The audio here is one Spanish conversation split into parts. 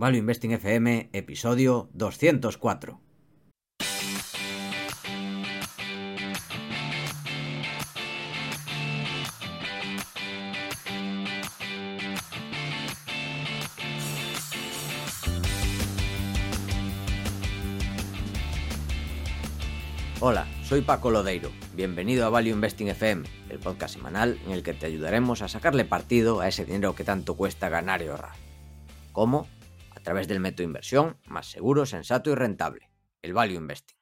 Value Investing FM, episodio 204. Hola, soy Paco Lodeiro. Bienvenido a Value Investing FM, el podcast semanal en el que te ayudaremos a sacarle partido a ese dinero que tanto cuesta ganar y ahorrar. ¿Cómo? A través del método inversión más seguro, sensato y rentable, el Value Investing.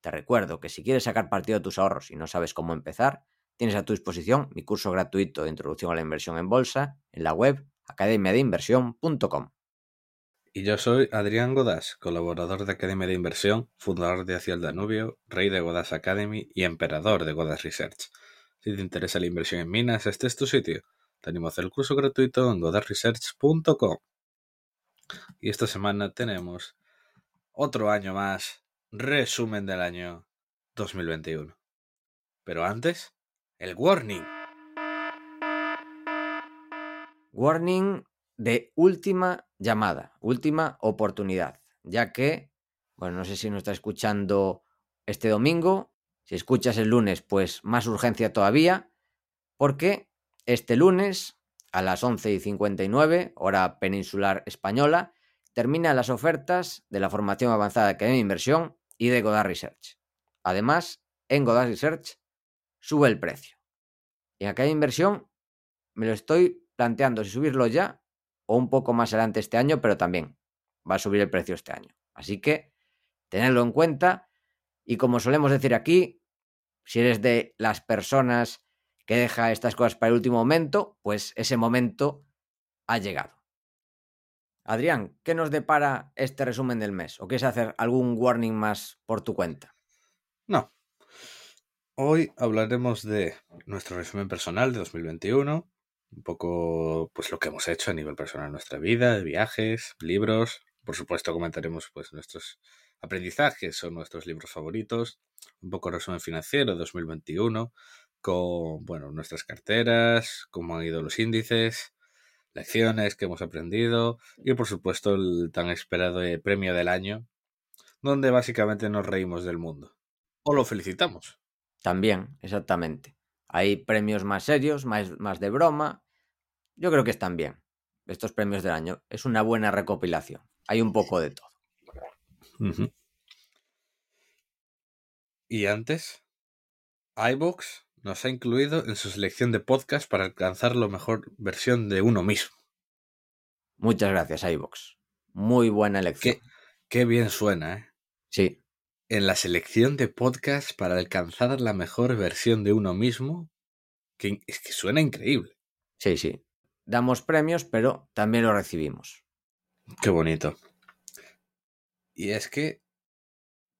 Te recuerdo que si quieres sacar partido de tus ahorros y no sabes cómo empezar, tienes a tu disposición mi curso gratuito de introducción a la inversión en bolsa en la web academiadeinversión.com. Y yo soy Adrián Godás, colaborador de Academia de Inversión, fundador de Hacia el Danubio, rey de Godás Academy y emperador de Godás Research. Si te interesa la inversión en minas, este es tu sitio. Te animo a hacer el curso gratuito en godasresearch.com. Y esta semana tenemos otro año más, resumen del año 2021. Pero antes, el warning. Warning de última llamada, última oportunidad, ya que, bueno, no sé si nos está escuchando este domingo, si escuchas el lunes, pues más urgencia todavía, porque este lunes a las 11 y 59, hora peninsular española, terminan las ofertas de la formación avanzada de Academia de Inversión y de Godard Research. Además, en Godard Research sube el precio. En Academia de Inversión me lo estoy planteando si subirlo ya o un poco más adelante este año, pero también va a subir el precio este año. Así que tenedlo en cuenta y como solemos decir aquí, si eres de las personas que deja estas cosas para el último momento, pues ese momento ha llegado. Adrián, ¿qué nos depara este resumen del mes? ¿O quieres hacer algún warning más por tu cuenta? No. Hoy hablaremos de nuestro resumen personal de 2021, un poco pues lo que hemos hecho a nivel personal en nuestra vida, viajes, libros. Por supuesto comentaremos pues nuestros aprendizajes o nuestros libros favoritos, un poco resumen financiero de 2021 con bueno, nuestras carteras, cómo han ido los índices, lecciones que hemos aprendido y por supuesto el tan esperado premio del año, donde básicamente nos reímos del mundo. O lo felicitamos. También, exactamente. Hay premios más serios, más, más de broma. Yo creo que están bien. Estos premios del año. Es una buena recopilación. Hay un poco de todo. Y antes, iBox nos ha incluido en su selección de podcast para alcanzar la mejor versión de uno mismo. Muchas gracias, iBox. Muy buena elección. Qué, qué bien suena, ¿eh? Sí, en la selección de podcasts para alcanzar la mejor versión de uno mismo, que es que suena increíble. Sí, sí. Damos premios, pero también los recibimos. Qué bonito. Y es que,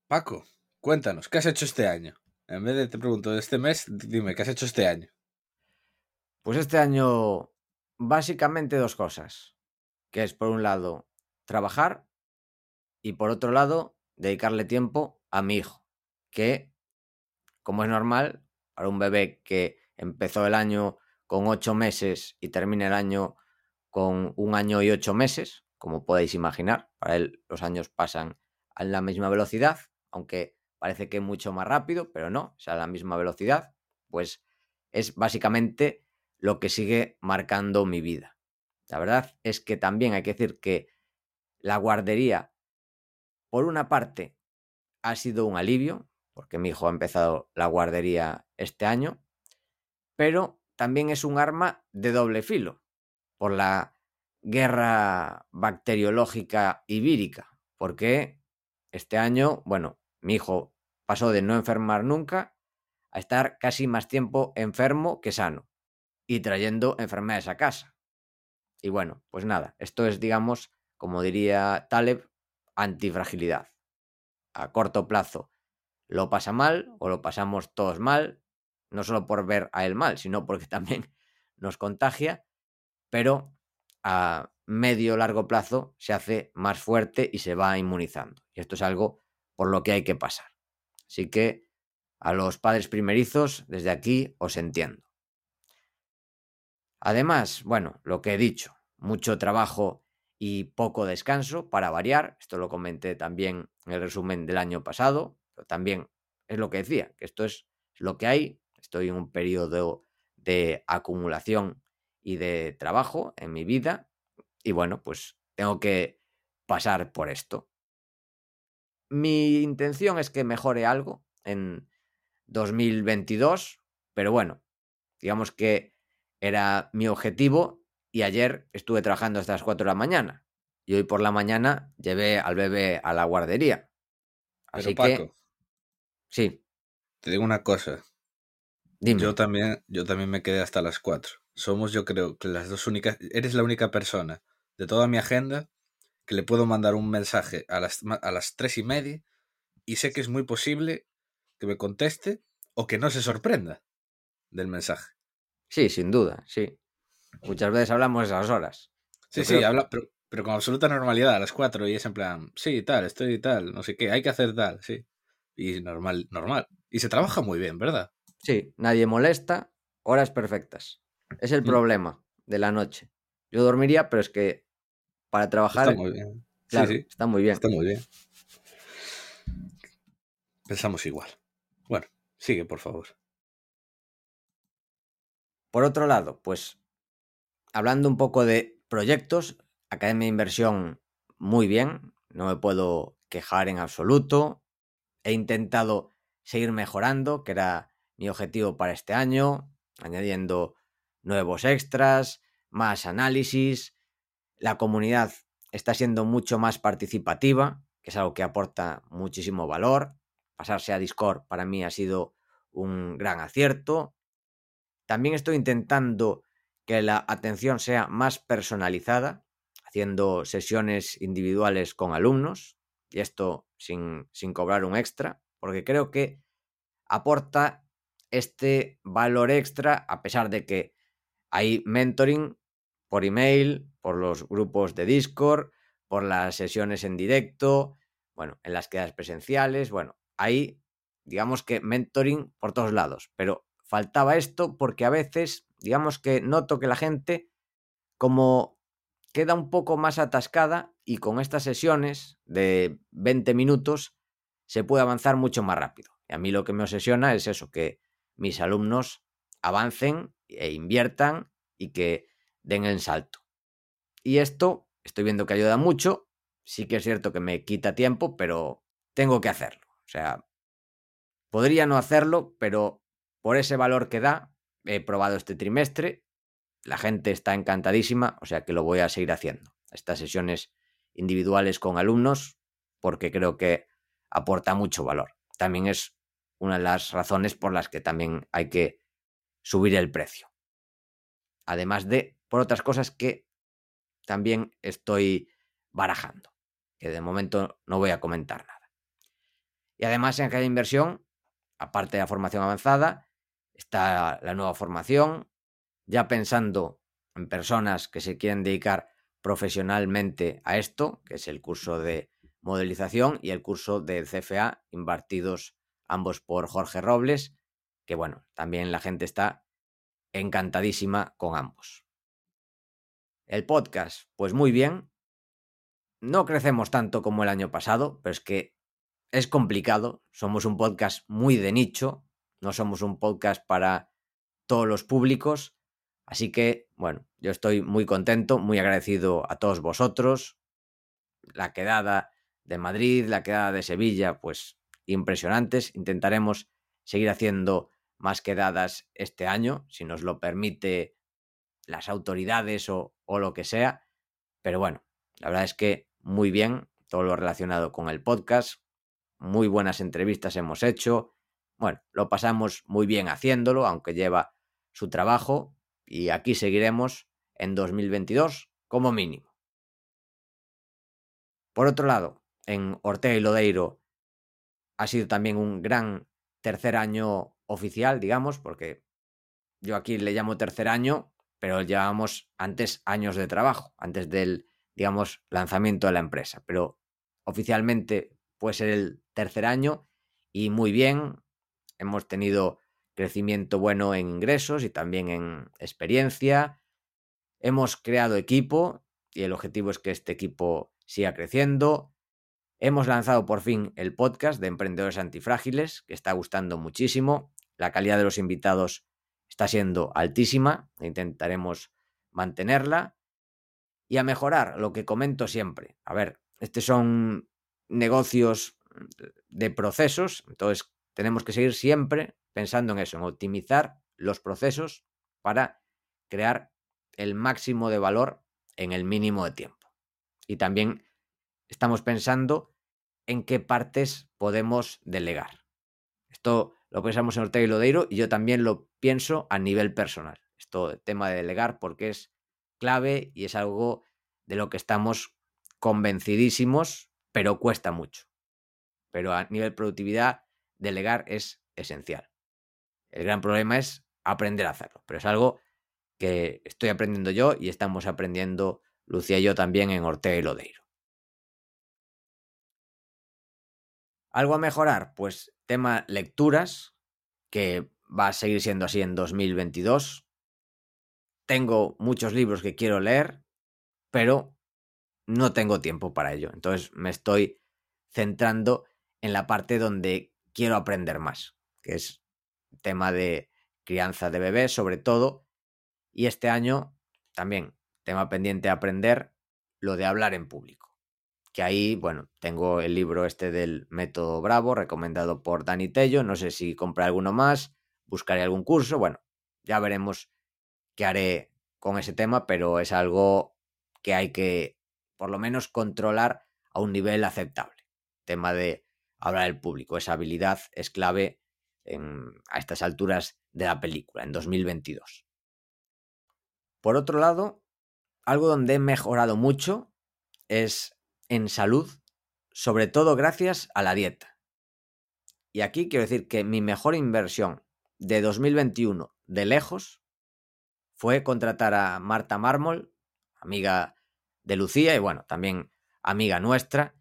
Paco, cuéntanos, ¿qué has hecho este año? En vez de te pregunto este mes, dime, ¿qué has hecho este año? Pues este año, básicamente dos cosas. Que es, por un lado, trabajar y por otro lado, dedicarle tiempo a mi hijo, que, como es normal, para un bebé que empezó el año con ocho meses y termina el año con un año y ocho meses, como podéis imaginar, para él los años pasan a la misma velocidad, aunque parece que mucho más rápido, pero no, o sea, a la misma velocidad, pues es básicamente lo que sigue marcando mi vida. La verdad es que también hay que decir que la guardería, por una parte, ha sido un alivio, porque mi hijo ha empezado la guardería este año, pero también es un arma de doble filo, por la guerra bacteriológica ibérica, porque este año, bueno, mi hijo pasó de no enfermar nunca a estar casi más tiempo enfermo que sano y trayendo enfermedades a casa. Y bueno, pues nada, esto es, digamos, como diría Taleb, antifragilidad. A corto plazo lo pasa mal o lo pasamos todos mal, no solo por ver a él mal, sino porque también nos contagia, pero a medio largo plazo se hace más fuerte y se va inmunizando. Y esto es algo por lo que hay que pasar. Así que a los padres primerizos, desde aquí os entiendo. Además, bueno, lo que he dicho, mucho trabajo y poco descanso para variar. Esto lo comenté también en el resumen del año pasado, pero también es lo que decía, que esto es lo que hay. Estoy en un periodo de acumulación y de trabajo en mi vida y bueno, pues tengo que pasar por esto. Mi intención es que mejore algo en 2022, pero bueno, digamos que era mi objetivo y ayer estuve trabajando hasta las 4 de la mañana y hoy por la mañana llevé al bebé a la guardería. Así que sí. Te digo una cosa. Dime. Yo también, yo también me quedé hasta las 4. Somos, yo creo, que las dos únicas. Eres la única persona de toda mi agenda que le puedo mandar un mensaje a las, a las 3 y media y sé que es muy posible que me conteste o que no se sorprenda del mensaje. Sí, sin duda, sí. Muchas veces hablamos esas horas. Sí, sí, habla, pero, pero, con absoluta normalidad a las 4 y es en plan, sí, tal, estoy tal, no sé qué, hay que hacer tal, sí. Y normal, normal. Y se trabaja muy bien, ¿verdad? Sí, nadie molesta, horas perfectas. Es el mm. problema de la noche. Yo dormiría, pero es que para trabajar. Está muy bien. sí, sí. Está muy bien. Está muy bien. Pensamos igual. Bueno, sigue, por favor. Por otro lado, pues hablando un poco de proyectos, Academia de Inversión muy bien, no me puedo quejar en absoluto. He intentado seguir mejorando, que era mi objetivo para este año, añadiendo nuevos extras, más análisis. La comunidad está siendo mucho más participativa, que es algo que aporta muchísimo valor. Pasarse a Discord para mí ha sido un gran acierto. También estoy intentando que la atención sea más personalizada, haciendo sesiones individuales con alumnos, y esto sin, sin cobrar un extra, porque creo que aporta este valor extra a pesar de que hay mentoring por email, por los grupos de Discord, por las sesiones en directo, bueno, en las quedas presenciales, bueno, hay, digamos que mentoring por todos lados, pero faltaba esto porque a veces, digamos que noto que la gente como queda un poco más atascada y con estas sesiones de 20 minutos se puede avanzar mucho más rápido. Y a mí lo que me obsesiona es eso, que mis alumnos avancen e inviertan y que den el salto. Y esto estoy viendo que ayuda mucho. Sí que es cierto que me quita tiempo, pero tengo que hacerlo. O sea, podría no hacerlo, pero por ese valor que da, he probado este trimestre. La gente está encantadísima, o sea que lo voy a seguir haciendo. Estas sesiones individuales con alumnos, porque creo que aporta mucho valor. También es una de las razones por las que también hay que subir el precio. Además de por otras cosas que también estoy barajando, que de momento no voy a comentar nada. Y además en cada inversión, aparte de la formación avanzada, está la nueva formación, ya pensando en personas que se quieren dedicar profesionalmente a esto, que es el curso de modelización y el curso de CFA, impartidos ambos por Jorge Robles, que bueno, también la gente está encantadísima con ambos. El podcast, pues muy bien. No crecemos tanto como el año pasado, pero es que es complicado. Somos un podcast muy de nicho, no somos un podcast para todos los públicos. Así que, bueno, yo estoy muy contento, muy agradecido a todos vosotros. La quedada de Madrid, la quedada de Sevilla, pues impresionantes. Intentaremos seguir haciendo más quedadas este año, si nos lo permite las autoridades o, o lo que sea. Pero bueno, la verdad es que muy bien todo lo relacionado con el podcast. Muy buenas entrevistas hemos hecho. Bueno, lo pasamos muy bien haciéndolo, aunque lleva su trabajo. Y aquí seguiremos en 2022 como mínimo. Por otro lado, en Ortega y Lodeiro ha sido también un gran tercer año oficial, digamos, porque yo aquí le llamo tercer año, pero llevamos antes años de trabajo, antes del, digamos, lanzamiento de la empresa. Pero oficialmente puede ser el tercer año y muy bien. Hemos tenido crecimiento bueno en ingresos y también en experiencia. Hemos creado equipo y el objetivo es que este equipo siga creciendo. Hemos lanzado por fin el podcast de Emprendedores Antifrágiles, que está gustando muchísimo. La calidad de los invitados está siendo altísima, intentaremos mantenerla y a mejorar lo que comento siempre. A ver, estos son negocios de procesos, entonces tenemos que seguir siempre pensando en eso, en optimizar los procesos para crear el máximo de valor en el mínimo de tiempo. Y también estamos pensando en qué partes podemos delegar. Esto lo pensamos en Ortega y Lodeiro y yo también lo pienso a nivel personal. Esto tema de delegar porque es clave y es algo de lo que estamos convencidísimos, pero cuesta mucho. Pero a nivel productividad, delegar es esencial. El gran problema es aprender a hacerlo, pero es algo que estoy aprendiendo yo y estamos aprendiendo Lucía y yo también en Ortega y Lodeiro. ¿Algo a mejorar? Pues tema lecturas, que va a seguir siendo así en 2022. Tengo muchos libros que quiero leer, pero no tengo tiempo para ello. Entonces me estoy centrando en la parte donde quiero aprender más, que es tema de crianza de bebés sobre todo. Y este año también tema pendiente de aprender lo de hablar en público. Que ahí, bueno, tengo el libro este del método Bravo, recomendado por Dani Tello. No sé si compré alguno más, buscaré algún curso. Bueno, ya veremos qué haré con ese tema, pero es algo que hay que, por lo menos, controlar a un nivel aceptable. Tema de hablar en público. Esa habilidad es clave a estas alturas de la película, en 2022. Por otro lado, algo donde he mejorado mucho es en salud, sobre todo gracias a la dieta. Y aquí quiero decir que mi mejor inversión de 2021 de lejos fue contratar a Marta Mármol, amiga de Lucía y bueno, también amiga nuestra.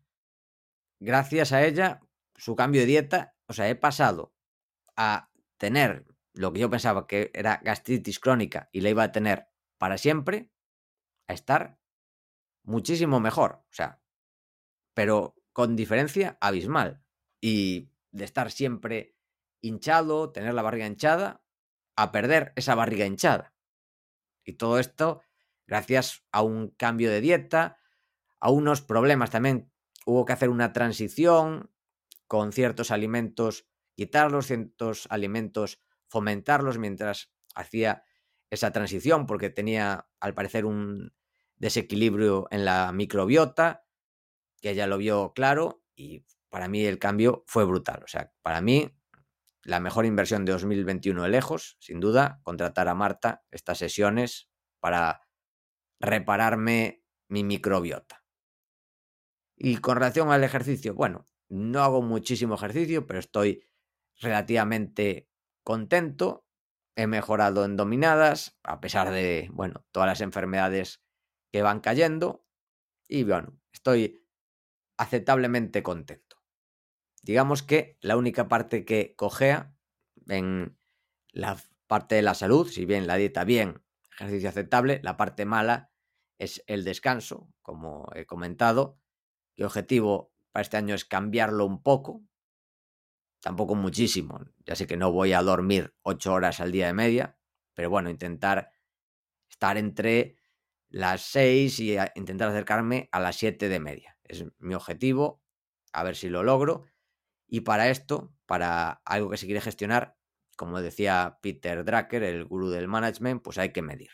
Gracias a ella, su cambio de dieta, o sea, he pasado a tener lo que yo pensaba que era gastritis crónica y la iba a tener para siempre, a estar muchísimo mejor. O sea, pero con diferencia abismal. Y de estar siempre hinchado, tener la barriga hinchada, a perder esa barriga hinchada. Y todo esto gracias a un cambio de dieta, a unos problemas también. Hubo que hacer una transición con ciertos alimentos, quitarlos, ciertos alimentos, fomentarlos mientras hacía esa transición, porque tenía al parecer un desequilibrio en la microbiota, que ella lo vio claro y para mí el cambio fue brutal. O sea, para mí la mejor inversión de 2021 de lejos, sin duda, contratar a Marta estas sesiones para repararme mi microbiota. Y con relación al ejercicio, bueno, no hago muchísimo ejercicio, pero estoy relativamente contento he mejorado en dominadas, a pesar de, bueno, todas las enfermedades que van cayendo. Y bueno, estoy aceptablemente contento. Digamos que la única parte que cojea en la parte de la salud, si bien la dieta bien, ejercicio aceptable, la parte mala es el descanso, como he comentado. Mi objetivo para este año es cambiarlo un poco, tampoco muchísimo. Ya sé que no voy a dormir ocho horas al día de media, pero bueno, intentar estar entre las seis y intentar acercarme a las siete de media. Es mi objetivo, a ver si lo logro. Y para esto, para algo que se quiere gestionar, como decía Peter Drucker, el gurú del management, pues hay que medir.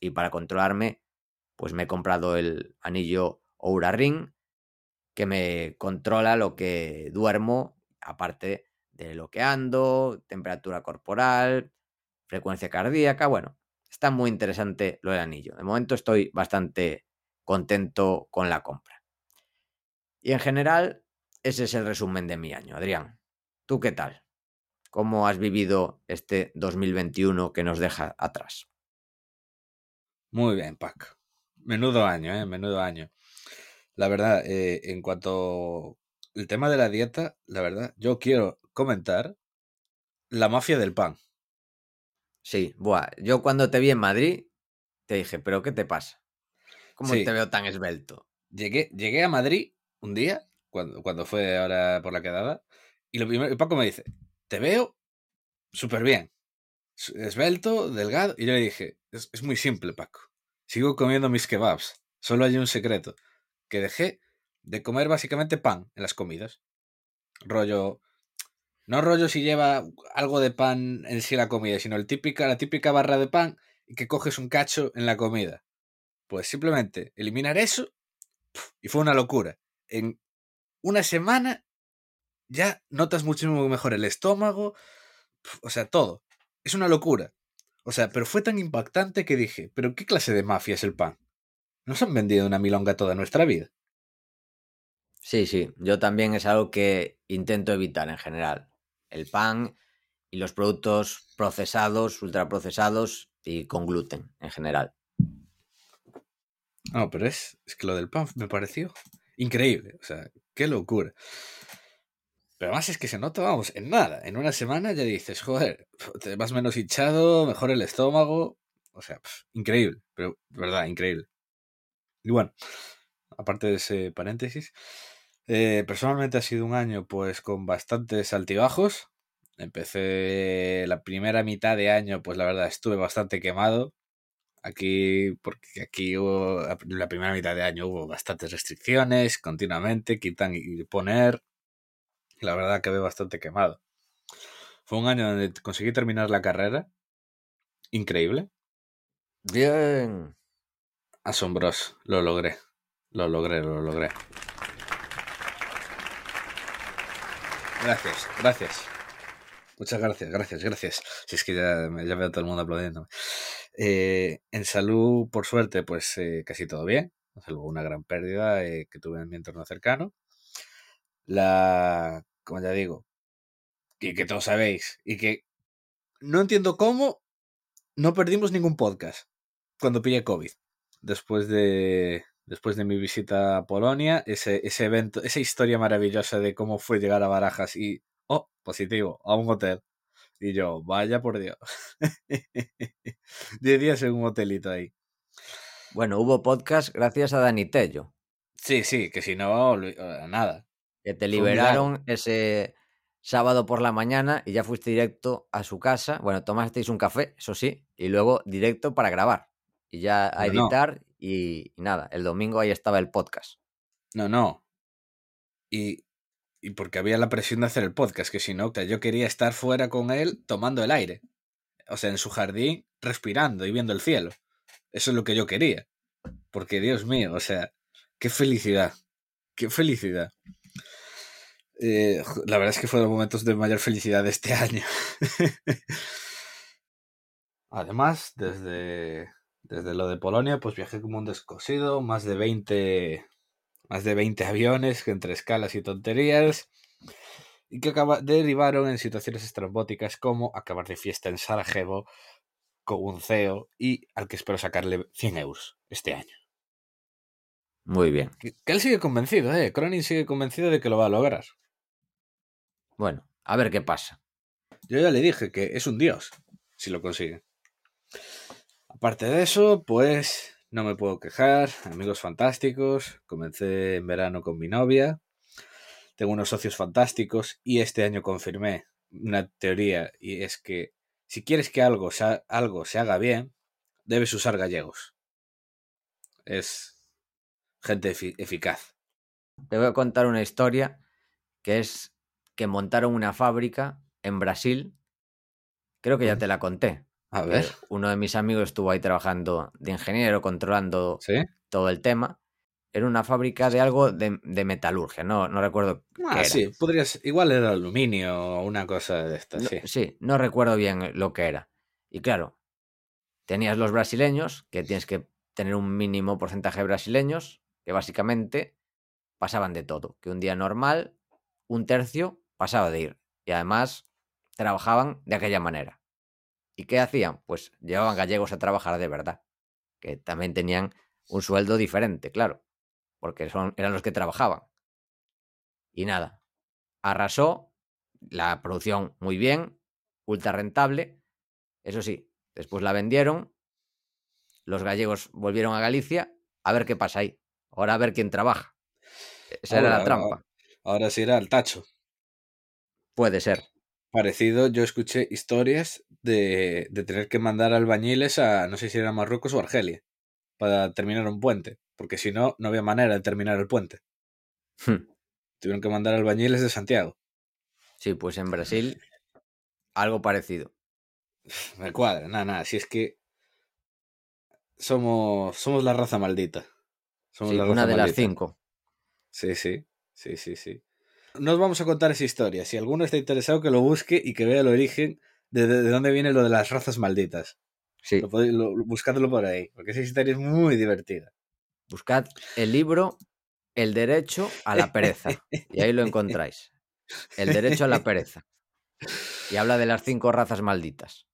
Y para controlarme, pues me he comprado el anillo Oura Ring, que me controla lo que duermo aparte de lo que ando, temperatura corporal, frecuencia cardíaca, bueno, está muy interesante lo del anillo. De momento estoy bastante contento con la compra. Y en general, ese es el resumen de mi año. Adrián, ¿tú qué tal? ¿Cómo has vivido este 2021 que nos deja atrás? Muy bien, Pac. Menudo año, ¿eh? Menudo año. La verdad, eh, en cuanto el tema de la dieta, la verdad, yo quiero comentar la mafia del pan. Sí, buah, yo cuando te vi en Madrid, te dije, ¿pero qué te pasa? ¿Cómo Sí. te veo tan esbelto? Llegué, llegué a Madrid un día, cuando, fue ahora por la quedada, y lo primero, Paco me dice, te veo súper bien, esbelto, delgado, y yo le dije, es, muy simple, Paco, sigo comiendo mis kebabs, solo hay un secreto, que dejé de comer básicamente pan en las comidas, rollo, no rollo si lleva algo de pan en sí la comida, sino el típica, la típica barra de pan que coges un cacho en la comida. Pues simplemente eliminar eso y fue una locura. En una semana ya notas muchísimo mejor el estómago, o sea, todo. Es una locura. O sea, pero fue tan impactante que dije, pero ¿qué clase de mafia es el pan? Nos han vendido una milonga toda nuestra vida. Sí, sí, yo también es algo que intento evitar en general. El pan y los productos procesados, ultraprocesados y con gluten en general. No, pero es, es que lo del pan me pareció increíble. O sea, qué locura. Pero además es que se nota, vamos, en nada. En una semana ya dices, joder, te vas menos hinchado, mejor el estómago. O sea, pf, increíble. Pero, verdad, increíble. Y bueno, aparte de ese paréntesis, eh, personalmente ha sido un año pues con bastantes altibajos. Empecé la primera mitad de año, pues la verdad estuve bastante quemado. Aquí, porque aquí hubo, la primera mitad de año hubo bastantes restricciones continuamente, quitan y poner. La verdad acabé bastante quemado. Fue un año donde conseguí terminar la carrera. Increíble. Bien. Asombroso. Lo logré. Lo logré, lo logré. Gracias, gracias. Muchas gracias, gracias, gracias. Si es que ya, ya veo a todo el mundo aplaudiendo. Eh, en salud, por suerte, pues eh, casi todo bien. Salvo una gran pérdida eh, que tuve en mi entorno cercano. La, como ya digo, y que todos sabéis, y que no entiendo cómo no perdimos ningún podcast cuando pillé COVID. Después de, después de mi visita a Polonia, ese, ese evento, esa historia maravillosa de cómo fue llegar a Barajas y, oh, positivo, a un hotel. Y yo, vaya por Dios. Diez días en un hotelito ahí. Bueno, hubo podcast gracias a Dani Tello, Sí, sí, que si no, eh, nada. que te liberaron ese sábado por la mañana y ya fuiste directo a su casa. Bueno, tomasteis un café, eso sí, y luego directo para grabar. Y ya a no. editar y, y nada, el domingo ahí estaba el podcast. No, no. Y, y porque había la presión de hacer el podcast, que si no, que yo quería estar fuera con él tomando el aire. O sea, en su jardín, respirando y viendo el cielo. Eso es lo que yo quería. Porque, Dios mío, o sea, qué felicidad. Qué felicidad. Eh, la verdad es que fueron momentos de mayor felicidad de este año. Además, desde, desde lo de Polonia, pues viajé como un descosido, más de 20, más de 20 aviones entre escalas y tonterías, y que acaba- derivaron en situaciones estrambóticas como acabar de fiesta en Sarajevo con un CEO y al que espero sacarle 100 euros este año. Muy bien. Que, que él sigue convencido, ¿eh? Cronin sigue convencido de que lo va a lograr. Bueno, a ver qué pasa. Yo ya le dije que es un dios si lo consigue. Aparte de eso, pues no me puedo quejar. Amigos fantásticos. Comencé en verano con mi novia. Tengo unos socios fantásticos y este año confirmé una teoría y es que si quieres que algo se, ha- algo se haga bien, debes usar gallegos. Es gente efi- eficaz. Te voy a contar una historia que es que montaron una fábrica en Brasil. Creo que ya te la conté. A ver, Uno de mis amigos estuvo ahí trabajando de ingeniero, controlando ¿sí? todo el tema. Era una fábrica de algo de, de metalurgia, no, no recuerdo qué Ah, era. sí, podrías. Igual era aluminio o una cosa de estas, No- sí. sí, no recuerdo bien lo que era. Y claro, tenías los brasileños, que tienes que tener un mínimo porcentaje de brasileños, que básicamente pasaban de todo. Que un día normal, un tercio pasaba de ir. Y además trabajaban de aquella manera. ¿Y qué hacían? Pues llevaban gallegos a trabajar de verdad. Que también tenían un sueldo diferente, claro. Porque son, eran los que trabajaban. Y nada, arrasó la producción muy bien, ultra rentable. Eso sí, después la vendieron, los gallegos volvieron a Galicia a ver qué pasa ahí. Ahora a ver quién trabaja. Esa era la Ahora- trampa. Ahora sí era el tacho. Puede ser. Parecido, yo escuché historias de, de tener que mandar albañiles a, no sé si era Marruecos o Argelia, para terminar un puente, porque si no, no había manera de terminar el puente. Hmm. Tuvieron que mandar albañiles de Santiago. Sí, pues en Brasil algo parecido. Me cuadra, nada, nada, si es que somos, somos la raza maldita. Somos Sí, la una raza de las cinco. Sí, sí, sí, sí, sí. Nos vamos a contar esa historia. Si alguno está interesado, que lo busque y que vea el origen de, de- de dónde viene lo de las razas malditas. Sí. Lo podéis- lo- buscadlo por ahí, porque esa historia es muy divertida. Buscad el libro El derecho a la pereza. Y ahí lo encontráis. El derecho a la pereza. Y habla de las cinco razas malditas.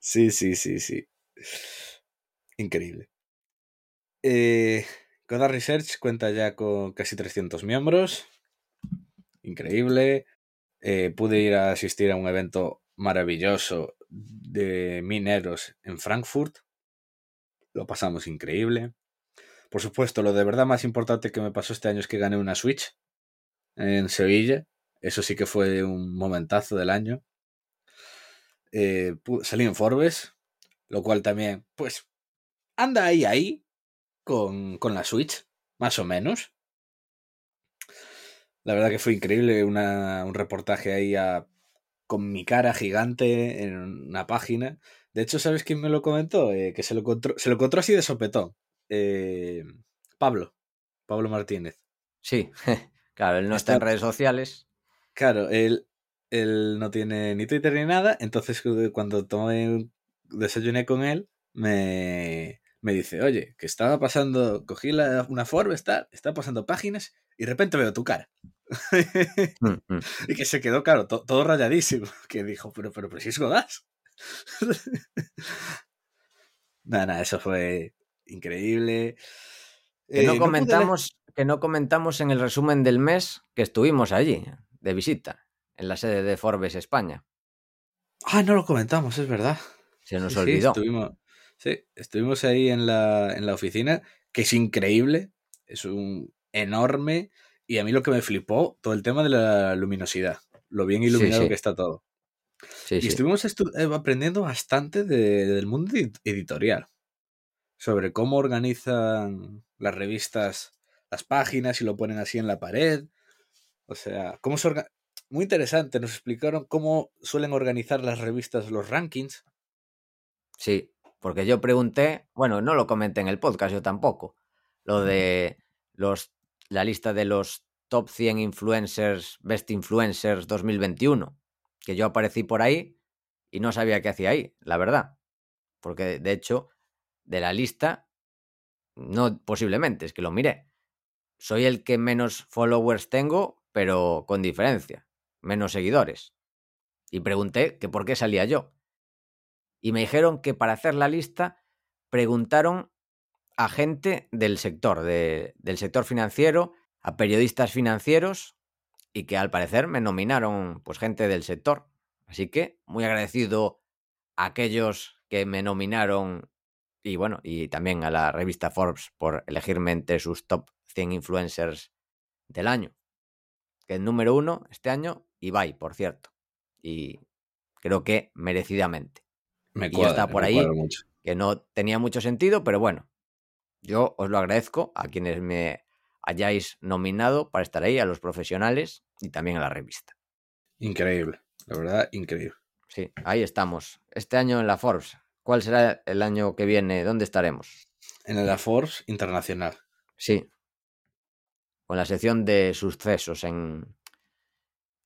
Sí, sí, sí, sí. Increíble. Eh, Coda Research cuenta ya con casi 300 miembros. Increíble. Eh, pude ir a asistir a un evento maravilloso de mineros en Frankfurt. Lo pasamos increíble. Por supuesto, lo de verdad más importante que me pasó este año es que gané una Switch en Sevilla. Eso sí que fue un momentazo del año. Eh, salí en Forbes, lo cual también, pues, anda ahí, ahí, con, con la Switch, más o menos. La verdad que fue increíble, una- un reportaje ahí a- con mi cara gigante en una página. De hecho, ¿sabes quién me lo comentó? Eh, que se lo, encontró, se lo encontró así de sopetón. Eh, Pablo, Pablo Martínez. Sí, claro, él no está, Está- en redes sociales. Claro, él, él no tiene ni Twitter ni nada, entonces cu- cuando tomé un- desayuné con él, me, me dice, oye, que estaba pasando, cogí la, una Forbes, tal, estaba pasando páginas y de repente veo tu cara. Mm, mm. y que se quedó, claro, to- todo rayadísimo, que dijo, pero, pero, pero si es Godás. nada, eso fue increíble. Que Eh, no leer- comentamos, que no comentamos en el resumen del mes que estuvimos allí, de visita, en la sede de Forbes España. Ah, no lo comentamos, es verdad. Se nos Sí, sí, olvidó. estuvimos, sí, estuvimos ahí en la, en la oficina, que es increíble, es un enorme, y a mí lo que me flipó, todo el tema de la luminosidad, lo bien iluminado sí. que está todo. Sí, Y estuvimos estu- eh, aprendiendo bastante de- del mundo edi- editorial, sobre cómo organizan las revistas las páginas y lo ponen así en la pared. O sea, cómo se orga- Muy interesante, nos explicaron cómo suelen organizar las revistas los rankings. Sí, porque yo pregunté, bueno, no lo comenté en el podcast, yo tampoco, lo de los, la lista de los top 100 influencers, best influencers 2021, que yo aparecí por ahí y no sabía qué hacía ahí, la verdad. Porque de hecho, de la lista, no posiblemente, es que lo miré. Soy el que menos followers tengo, pero con diferencia, menos seguidores. Y pregunté que por qué salía yo y me dijeron que para hacer la lista preguntaron a gente del sector, de- del sector financiero, a periodistas financieros y que al parecer me nominaron pues gente del sector. Así que muy agradecido a aquellos que me nominaron y bueno, y también a la revista Forbes por elegirme entre sus top 100 influencers del año. Que el número uno este año, Ibai, por cierto. Y creo que merecidamente Me Y ya está por me ahí. mucho. que no tenía mucho sentido, pero bueno, yo os lo agradezco a quienes me hayáis nominado para estar ahí, a los profesionales y también a la revista. Increíble, la verdad, increíble. Sí, ahí estamos. Este año en la Forbes. ¿Cuál será el año que viene? ¿Dónde estaremos? En la Forbes Internacional. Sí. Con la sección de sucesos en,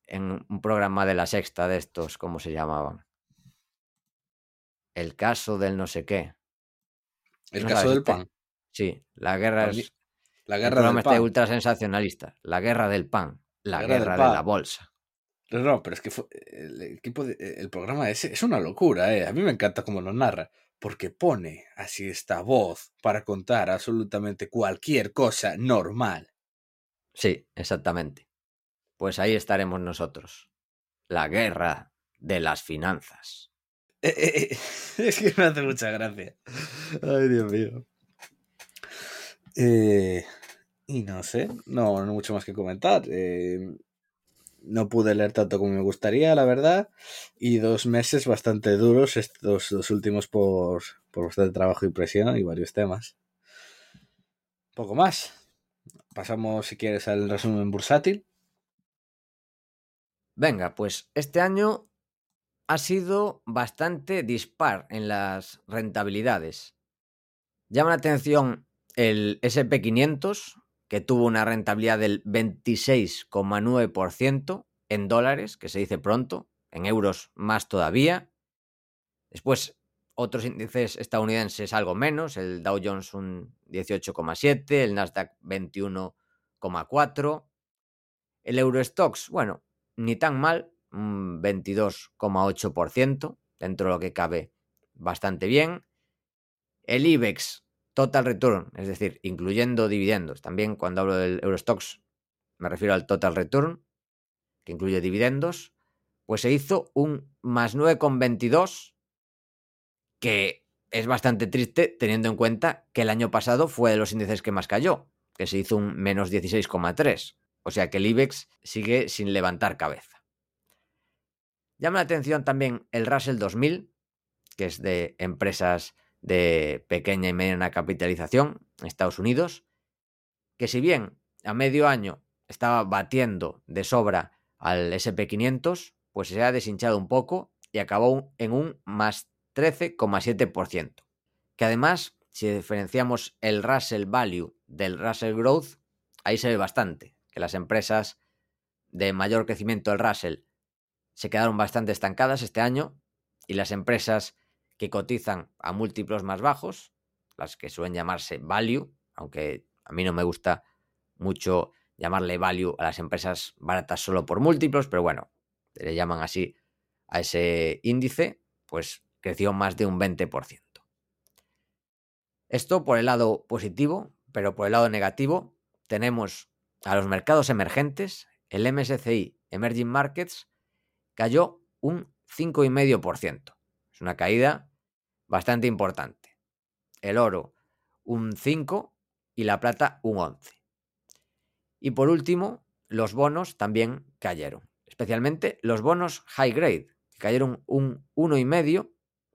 en un programa de la sexta de estos, ¿cómo se llamaban? El caso del no sé qué. El No caso del este. pan. Sí, la guerra es La El guerra programa del este pan. ultra sensacionalista. La guerra del pan. La, guerra del guerra, pan. de la bolsa. No, no, pero es que fue- el equipo de- el programa ese es una locura, eh. A mí me encanta cómo lo narra, porque pone así esta voz para contar absolutamente cualquier cosa normal. Sí, exactamente. Pues ahí estaremos nosotros. La guerra de las finanzas. Eh, eh, eh, Es que me hace mucha gracia. Ay, Dios mío. Eh, y no sé, no, no mucho más que comentar. Eh, no pude leer tanto como me gustaría, la verdad. Y dos meses bastante duros, estos dos últimos por, por bastante trabajo y presión y varios temas. Poco más. Pasamos, si quieres, al resumen bursátil. Venga, pues este año ha sido bastante dispar en las rentabilidades. Llama la atención el SP500, que tuvo una rentabilidad del 26,9% en dólares, que se dice pronto, en euros más todavía. Después, otros índices estadounidenses algo menos, el Dow Jones un 18,7, el Nasdaq 21,4, el Eurostox, bueno, ni tan mal, un 22,8%, dentro de lo que cabe bastante bien. El IBEX Total Return, es decir, incluyendo dividendos. También cuando hablo del Eurostox me refiero al Total Return, que incluye dividendos, pues se hizo un más 9,22, que es bastante triste teniendo en cuenta que el año pasado fue de los índices que más cayó, que se hizo un menos 16,3. O sea que el IBEX sigue sin levantar cabeza. Llama la atención también el Russell 2000, que es de empresas de pequeña y mediana capitalización Estados Unidos, que si bien a medio año estaba batiendo de sobra al SP500, pues se ha deshinchado un poco y acabó en un más 13,7%. Que además, si diferenciamos el Russell Value del Russell Growth, ahí se ve bastante, que las empresas de mayor crecimiento del Russell se quedaron bastante estancadas este año y las empresas que cotizan a múltiplos más bajos, las que suelen llamarse value, aunque a mí no me gusta mucho llamarle value a las empresas baratas solo por múltiplos, pero bueno, le llaman así a ese índice, pues creció más de un 20%. Esto por el lado positivo, pero por el lado negativo tenemos a los mercados emergentes, el MSCI Emerging Markets cayó un 5,5%. Es una caída bastante importante. El oro un 5 y la plata un 11. Y por último, los bonos también cayeron, especialmente los bonos high grade, que cayeron un 1,5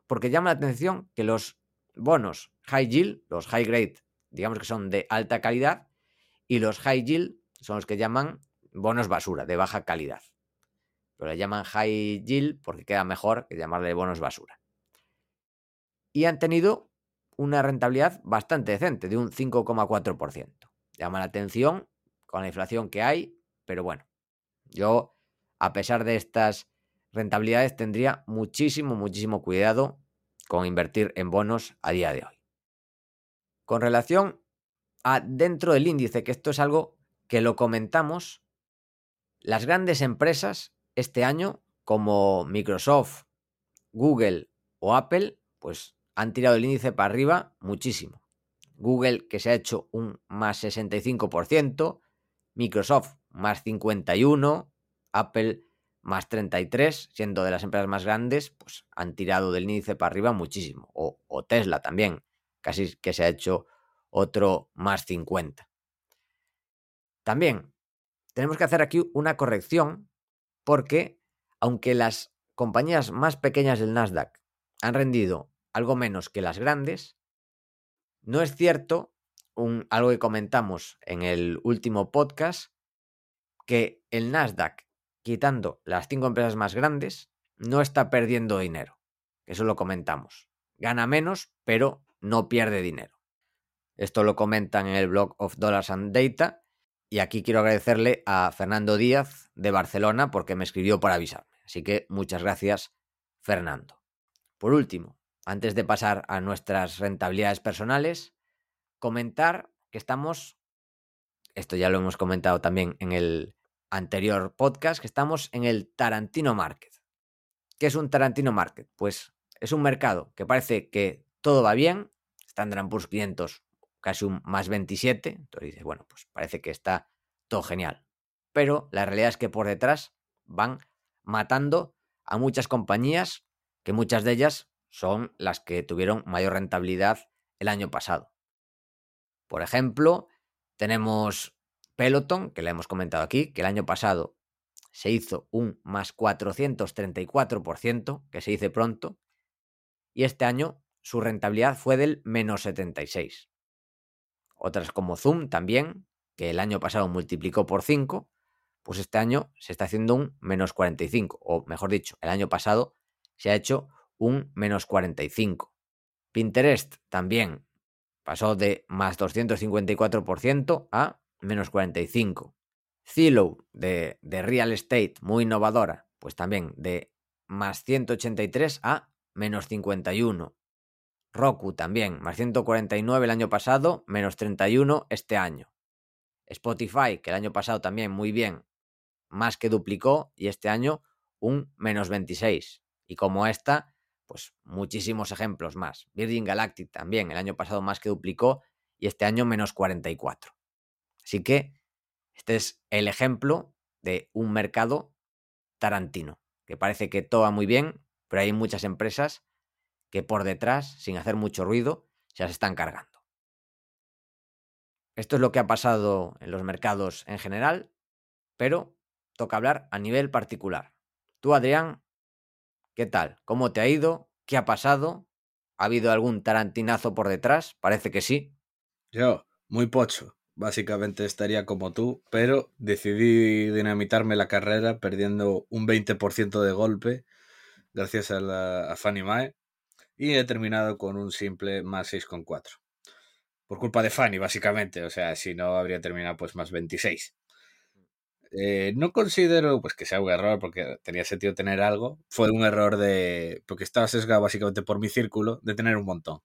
porque llama la atención que los bonos high yield, los high grade, digamos que son de alta calidad, y los high yield son los que llaman bonos basura, de baja calidad. Pero le llaman high yield porque queda mejor que llamarle bonos basura y han tenido una rentabilidad bastante decente, de un 5,4%. Llama la atención con la inflación que hay, pero bueno, yo, a pesar de estas rentabilidades, tendría muchísimo, muchísimo cuidado con invertir en bonos a día de hoy. Con relación a dentro del índice, que esto es algo que lo comentamos, las grandes empresas este año, como Microsoft, Google o Apple, pues han tirado el índice para arriba muchísimo. Google que se ha hecho un más 65%, Microsoft más 51%, Apple más 33%, siendo de las empresas más grandes, pues han tirado del índice para arriba muchísimo. O, o Tesla también, casi que se ha hecho otro más 50%. También tenemos que hacer aquí una corrección porque aunque las compañías más pequeñas del Nasdaq han rendido algo menos que las grandes. No es cierto, un, algo que comentamos en el último podcast, que el Nasdaq, quitando las cinco empresas más grandes, no está perdiendo dinero. Eso lo comentamos. Gana menos, pero no pierde dinero. Esto lo comentan en el blog of Dollars and Data. Y aquí quiero agradecerle a Fernando Díaz de Barcelona porque me escribió para avisarme. Así que muchas gracias, Fernando. Por último, antes de pasar a nuestras rentabilidades personales, comentar que estamos, esto ya lo hemos comentado también en el anterior podcast, que estamos en el Tarantino Market. ¿Qué es un Tarantino Market? Pues es un mercado que parece que todo va bien, Standard Poor's 500 casi un más 27, entonces dices, bueno, pues parece que está todo genial. Pero la realidad es que por detrás van matando a muchas compañías que muchas de ellas son las que tuvieron mayor rentabilidad el año pasado. Por ejemplo, tenemos Peloton, que le hemos comentado aquí, que el año pasado se hizo un más 434%, que se dice pronto, y este año su rentabilidad fue del menos 76. Otras como Zoom también, que el año pasado multiplicó por 5, pues este año se está haciendo un menos 45, o mejor dicho, el año pasado se ha hecho un menos 45. Pinterest también pasó de más 254% a menos 45. Zillow de, de Real Estate, muy innovadora, pues también de más 183 a menos 51. Roku también, más 149 el año pasado, menos 31 este año. Spotify, que el año pasado también muy bien, más que duplicó y este año un menos 26. Y como esta, pues muchísimos ejemplos más. Virgin Galactic también, el año pasado más que duplicó y este año menos 44. Así que este es el ejemplo de un mercado tarantino, que parece que todo va muy bien, pero hay muchas empresas que por detrás, sin hacer mucho ruido, se las están cargando. Esto es lo que ha pasado en los mercados en general, pero toca hablar a nivel particular. Tú, Adrián, ¿qué tal? ¿Cómo te ha ido? ¿Qué ha pasado? ¿Ha habido algún tarantinazo por detrás? Parece que sí. Yo, muy pocho básicamente estaría como tú, pero decidí dinamitarme la carrera perdiendo un 20% de golpe gracias a, a Fanny Mae y he terminado con un simple más 6,4. Por culpa de Fanny, básicamente, o sea, si no habría terminado pues más 26. Eh, no considero pues que sea un error porque tenía sentido tener algo. Fue un error de. porque estaba sesgado básicamente por mi círculo de tener un montón.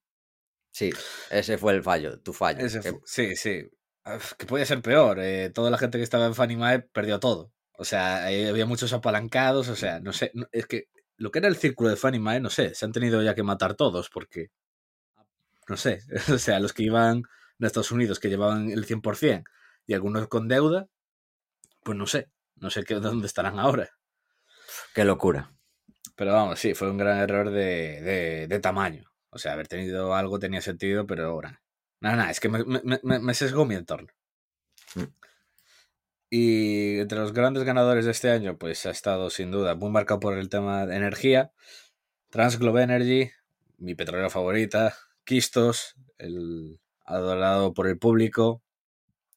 Sí, ese fue el fallo, tu fallo. sí, sí que podía ser peor. Eh, toda la gente que estaba en Fanny Mae perdió todo. O sea, había muchos apalancados. O sea, no sé. Es que lo que era el círculo de Fanny Mae, no sé. Se han tenido ya que matar todos porque. No sé. O sea, los que iban en Estados Unidos que llevaban el 100% y algunos con deuda, pues no sé. No sé qué, dónde estarán ahora. Qué locura. Pero vamos, sí, fue un gran error de, de, de tamaño. O sea, haber tenido algo tenía sentido, pero ahora Nada, nada, es que me, me, me, sesgó mi entorno. Mm. Y entre los grandes ganadores de este año, pues ha estado sin duda muy marcado por el tema de energía. Transglobe Energy, mi petrolera favorita. Kistos, el adorado por el público.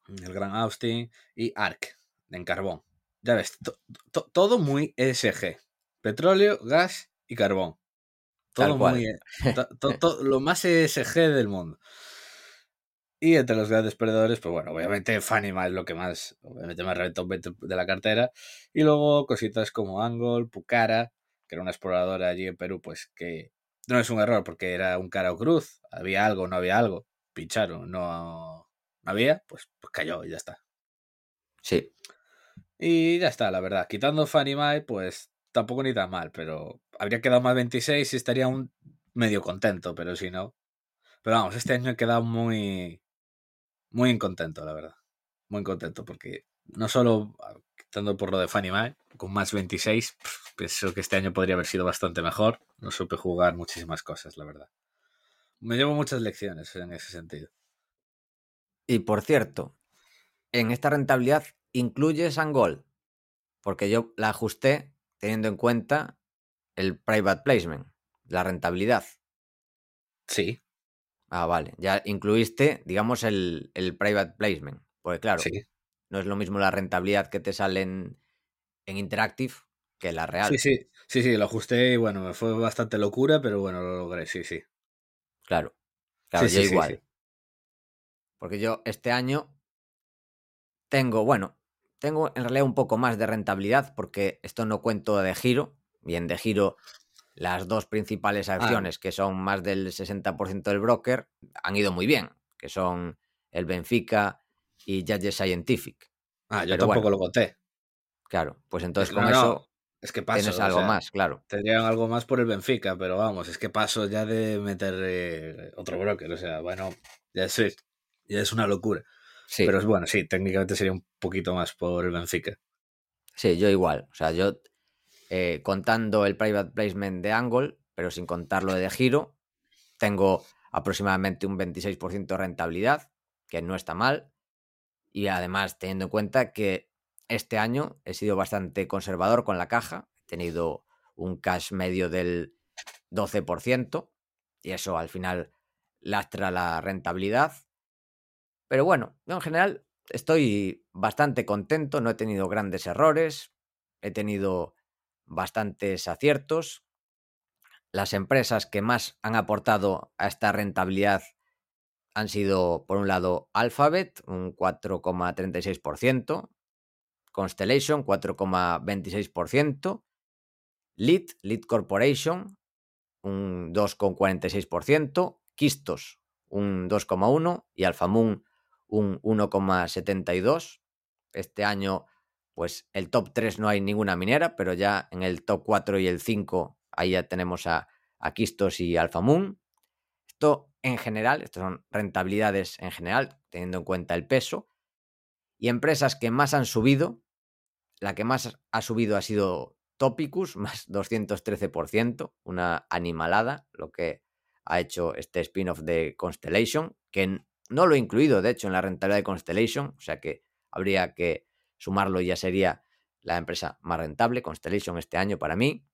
El Gran Austin. Y ARC, en carbón. Ya ves, todo muy ESG. Petróleo, gas y carbón. Todo muy. E, lo más ESG del mundo. Y entre los grandes perdedores, pues bueno, obviamente Fanima es lo que más, obviamente más reventó de la cartera. Y luego cositas como Angol, Pucara, que era una exploradora allí en Perú, pues que no es un error porque era un cara o cruz, había algo, no había algo, pincharon, no, había, pues, pues cayó y ya está. Sí. Y ya está, la verdad. Quitando Fanny pues tampoco ni tan mal, pero habría quedado más 26 y estaría un medio contento, pero si no. Pero vamos, este año he quedado muy, muy contento, la verdad. Muy contento porque no solo quitando por lo de Fanny Mae, con más 26, pienso que este año podría haber sido bastante mejor. No supe jugar muchísimas cosas, la verdad. Me llevo muchas lecciones en ese sentido. Y por cierto, en esta rentabilidad incluye Sangol, porque yo la ajusté teniendo en cuenta el private placement, la rentabilidad. Sí, Ah, vale. Ya incluiste, digamos, el, el private placement. Porque claro, no es lo mismo la rentabilidad que te sale en, Interactive que la real. Sí, sí, sí, sí, lo ajusté y bueno, me fue bastante locura, pero bueno, lo logré, sí, sí. Claro, claro, yo igual. Porque yo este año tengo, bueno, tengo en realidad un poco más de rentabilidad porque esto no cuento de giro. Bien, de giro las dos principales ah. acciones, que son más del 60% del broker, han ido muy bien, que son el Benfica y Judge Scientific. Ah, yo tampoco lo conté. Claro, pues entonces con eso es que paso, tienes algo más, claro. Tendrían algo más por el Benfica, pero vamos, es que paso ya de meter eh, otro broker, o sea, bueno, ya es, ya es una locura. Sí. Pero es bueno, sí, técnicamente sería un poquito más por el Benfica. Sí, yo igual. O sea, yo eh, contando el private placement de Angle, pero sin contarlo de giro, tengo aproximadamente un 26% de rentabilidad. que no está mal. Y además, teniendo en cuenta que este año he sido bastante conservador con la caja, he tenido un cash medio del 12%, y eso al final lastra la rentabilidad. Pero bueno, en general estoy bastante contento, no he tenido grandes errores, he tenido bastantes aciertos. Las empresas que más han aportado a esta rentabilidad han sido, por un lado, Alphabet, un 4,36%, Constellation, 4,26%, Lead, Lead Corporation, un 2,46%, Kistos, un 2,1% y Alphamoon, un 1,72%. Este año, pues el top 3 no hay ninguna minera, pero ya en el top 4 y el 5, ahí ya tenemos a, a y Alphamoon. Esto en general, estas son rentabilidades en general, teniendo en cuenta el peso. Y empresas que más han subido, la que más ha subido ha sido Topicus, más 213%, una animalada, lo que ha hecho este spin-off de Constellation, que no lo he incluido, de hecho, en la rentabilidad de Constellation, o sea que habría que sumarlo y ya sería la empresa más rentable, Constellation este año para mí.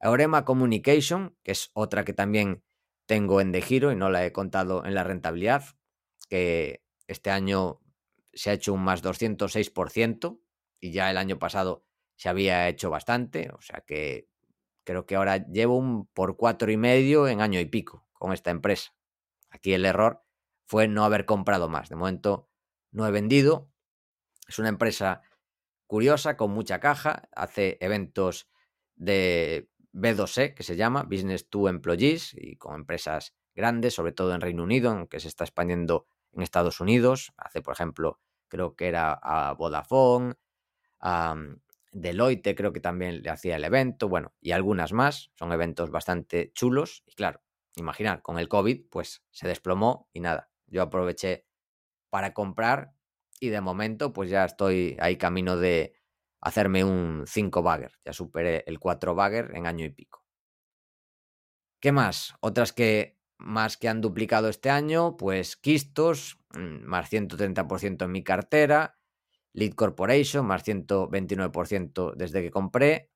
Eurema Communication, que es otra que también tengo en de giro y no la he contado en la rentabilidad, que este año se ha hecho un más 206% y ya el año pasado se había hecho bastante, o sea que creo que ahora llevo un por cuatro y medio en año y pico con esta empresa. Aquí el error fue no haber comprado más. De momento no he vendido. Es una empresa curiosa, con mucha caja, hace eventos de B2C, que se llama, Business to Employees, y con empresas grandes, sobre todo en Reino Unido, aunque se está expandiendo en Estados Unidos. Hace, por ejemplo, creo que era a Vodafone, a mm, Deloitte creo que también le hacía el evento, bueno, y algunas más. Son eventos bastante chulos. Y claro, imaginar, con el COVID, pues se desplomó y nada. Yo aproveché para comprar y de momento, pues ya estoy ahí camino de hacerme un 5 bagger. Ya superé el 4 bagger en año y pico. ¿Qué más? Otras que más que han duplicado este año, pues Quistos, mm, más 130% en mi cartera, Lead Corporation, más 129% desde que compré,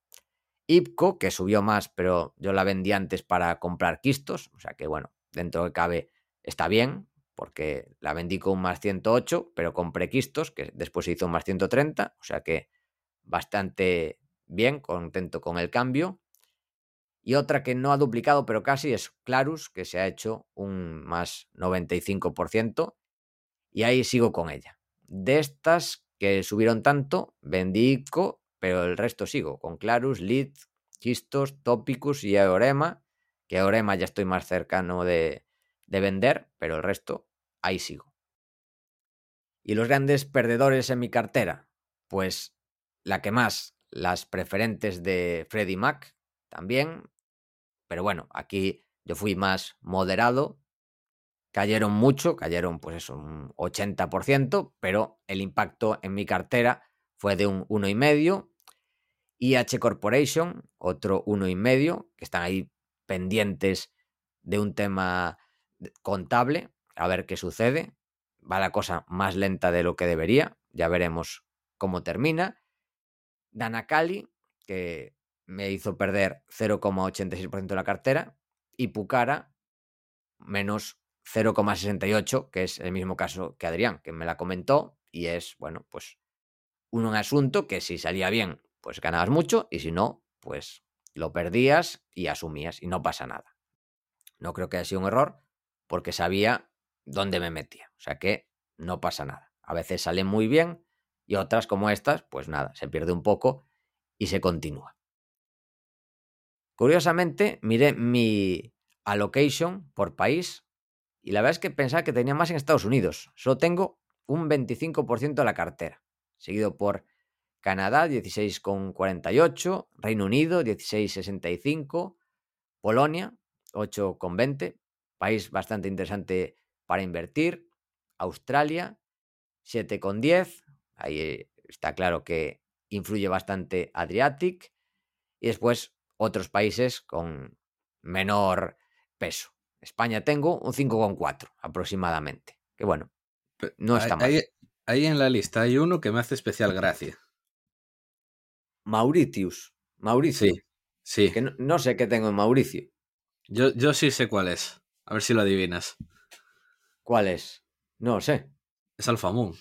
IPCO, que subió más, pero yo la vendí antes para comprar Quistos, o sea que bueno, dentro de cabe está bien, porque la vendí con más 108, pero compré Quistos, que después se hizo un más 130, o sea que bastante bien, contento con el cambio. Y otra que no ha duplicado, pero casi, es Clarus, que se ha hecho un más 95%. Y ahí sigo con ella. De estas que subieron tanto, vendí pero el resto sigo con Clarus, Lead, Quistos, Topicus y Eorema. Que Eorema ya estoy más cercano de, de vender, pero el resto ahí sigo. ¿Y los grandes perdedores en mi cartera? Pues la que más, las preferentes de Freddie Mac también. Pero bueno, aquí yo fui más moderado. Cayeron mucho, cayeron pues eso, un 80%, pero el impacto en mi cartera fue de un 1,5%. IH Corporation, otro 1,5%, que están ahí pendientes de un tema contable, a ver qué sucede. Va la cosa más lenta de lo que debería, ya veremos cómo termina. Danakali, que me hizo perder 0,86% de la cartera, y Pucara, menos 0,68, que es el mismo caso que Adrián, que me la comentó, y es, bueno, pues un asunto que si salía bien, pues ganabas mucho, y si no, pues lo perdías y asumías, y no pasa nada. No creo que haya sido un error, porque sabía dónde me metía, o sea que no pasa nada. A veces sale muy bien, y otras como estas, pues nada, se pierde un poco y se continúa. Curiosamente, miré mi allocation por país y la verdad es que pensaba que tenía más en Estados Unidos. Solo tengo un 25% de la cartera, seguido por Canadá 16,48, Reino Unido 16,65, Polonia 8,20, país bastante interesante para invertir, Australia 7,10, Ahí eh, está claro que influye bastante Adriatic. Y después otros países con menor peso. España tengo un 5,4 aproximadamente. Que bueno, no está mal. Ahí, ahí en la lista hay uno que me hace especial gracia. Mauritius. Mauricio. Sí, sí. Que no, no sé qué tengo en Mauricio. Yo, yo sí sé cuál es. A ver si lo adivinas. ¿Cuál es? No sé. Es Alpha Moon.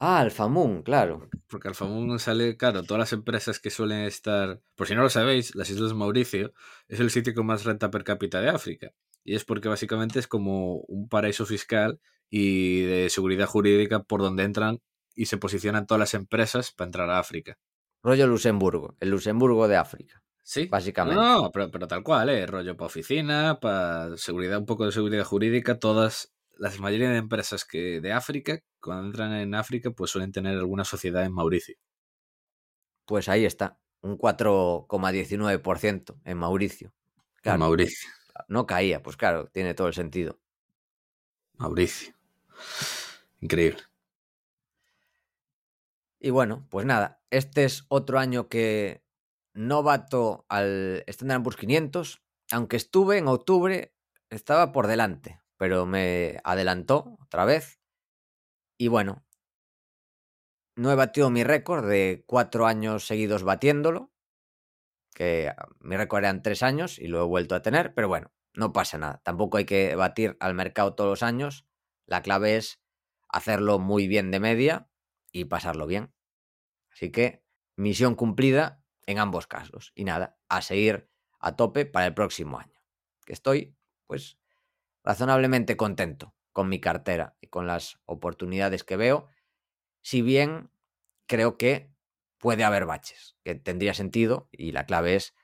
Ah, Alfamun, claro. Porque Alpha Moon sale, claro, todas las empresas que suelen estar. Por si no lo sabéis, las Islas Mauricio es el sitio con más renta per cápita de África. Y es porque básicamente es como un paraíso fiscal y de seguridad jurídica por donde entran y se posicionan todas las empresas para entrar a África. Rollo Luxemburgo, el Luxemburgo de África, Sí. básicamente. No, pero, pero tal cual, ¿eh? Rollo para oficina, para seguridad, un poco de seguridad jurídica, todas, las mayoría de empresas que de África, cuando entran en África, pues suelen tener alguna sociedad en Mauricio. Pues ahí está, un 4,19% en Mauricio. En Claro, Mauricio. no caía, pues claro, tiene todo el sentido. Mauricio. Increíble. Y bueno, pues nada, este es otro año que no bato al Standard Poor's 500, aunque estuve en octubre, estaba por delante, pero me adelantó otra vez. Y bueno, no he batido mi récord de cuatro años seguidos batiéndolo, que mi récord eran tres años y lo he vuelto a tener, pero bueno, no pasa nada. Tampoco hay que batir al mercado todos los años. La clave es hacerlo muy bien de media y pasarlo bien. Así que misión cumplida en ambos casos. Y nada, a seguir a tope para el próximo año. Que estoy, pues, razonablemente contento con mi cartera y con las oportunidades que veo. Si bien creo que puede haber baches, que tendría sentido y la clave es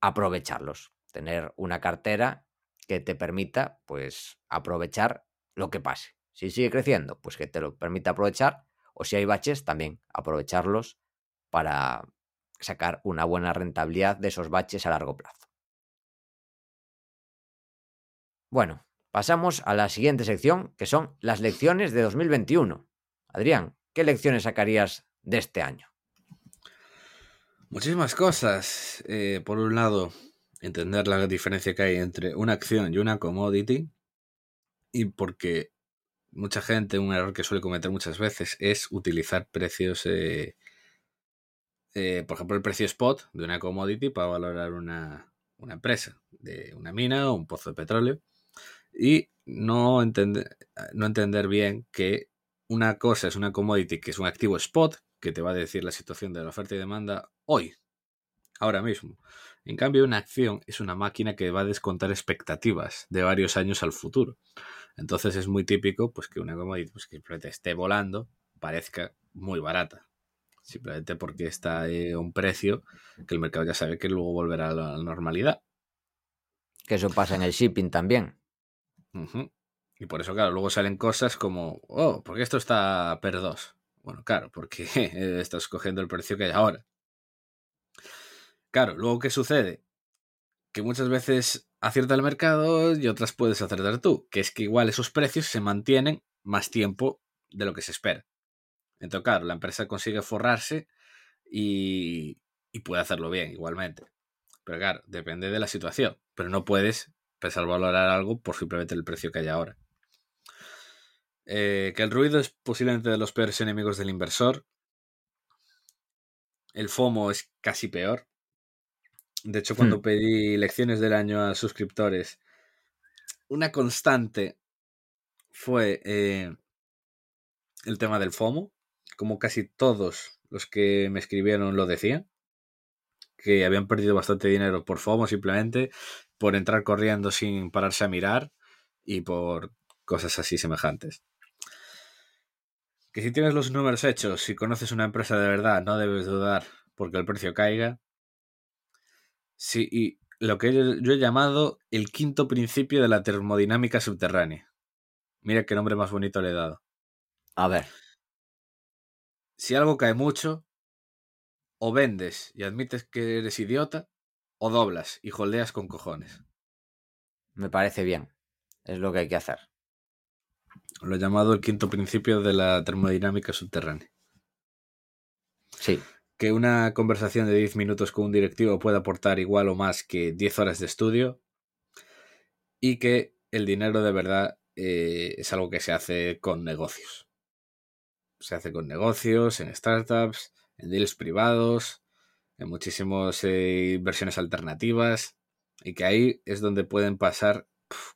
aprovecharlos. Tener una cartera que te permita, pues, aprovechar lo que pase. Si sigue creciendo, pues que te lo permita aprovechar. O si hay baches, también aprovecharlos para sacar una buena rentabilidad de esos baches a largo plazo. Bueno, pasamos a la siguiente sección, que son las lecciones de 2021. Adrián, ¿qué lecciones sacarías de este año? Muchísimas cosas. Eh, por un lado, entender la diferencia que hay entre una acción y una commodity. Y porque mucha gente, un error que suele cometer muchas veces es utilizar precios, eh, eh, por ejemplo, el precio spot de una commodity para valorar una, empresa, de una mina o un pozo de petróleo. Y no entender, no entender bien que una cosa es una commodity que es un activo spot, que te va a decir la situación de la oferta y demanda hoy, ahora mismo. En cambio, una acción es una máquina que va a descontar expectativas de varios años al futuro. Entonces es muy típico pues, que una commodity pues, que esté volando parezca muy barata. Simplemente porque está a un precio que el mercado ya sabe que luego volverá a la normalidad. Que eso pasa en el shipping también. Y por eso, claro, luego salen cosas como, oh, ¿por qué esto está per 2? Bueno, claro, porque estás cogiendo el precio que hay ahora. Claro, luego, ¿qué sucede? Que muchas veces acierta el mercado y otras puedes acertar tú, que es que igual esos precios se mantienen más tiempo de lo que se espera. Entonces, claro, la empresa consigue forrarse y, y puede hacerlo bien igualmente. Pero claro, depende de la situación. Pero no puedes pensar valorar algo por simplemente el precio que hay ahora. Eh, que el ruido es posiblemente de los peores enemigos del inversor. El FOMO es casi peor. De hecho, cuando Hmm. pedí lecciones del año a suscriptores, una constante fue eh, el tema del FOMO. Como casi todos los que me escribieron lo decían. Que habían perdido bastante dinero por FOMO simplemente, por entrar corriendo sin pararse a mirar y por cosas así semejantes. Que si tienes los números hechos, si conoces una empresa de verdad, no debes dudar porque el precio caiga. Sí, y lo que yo, he llamado el quinto principio de la termodinámica subterránea. Mira qué nombre más bonito le he dado. A ver, Si algo cae mucho, o vendes y admites que eres idiota, o doblas y holdeas con cojones. me parece bien. Es lo que hay que hacer. Lo he llamado el quinto principio de la termodinámica subterránea. Sí, Que una conversación de 10 minutos con un directivo puede aportar igual o más que 10 horas de estudio. Y que el dinero de verdad eh, es algo que se hace con negocios. Se hace con negocios, en startups, en deals privados, en muchísimas eh, inversiones alternativas, y que ahí es donde pueden pasar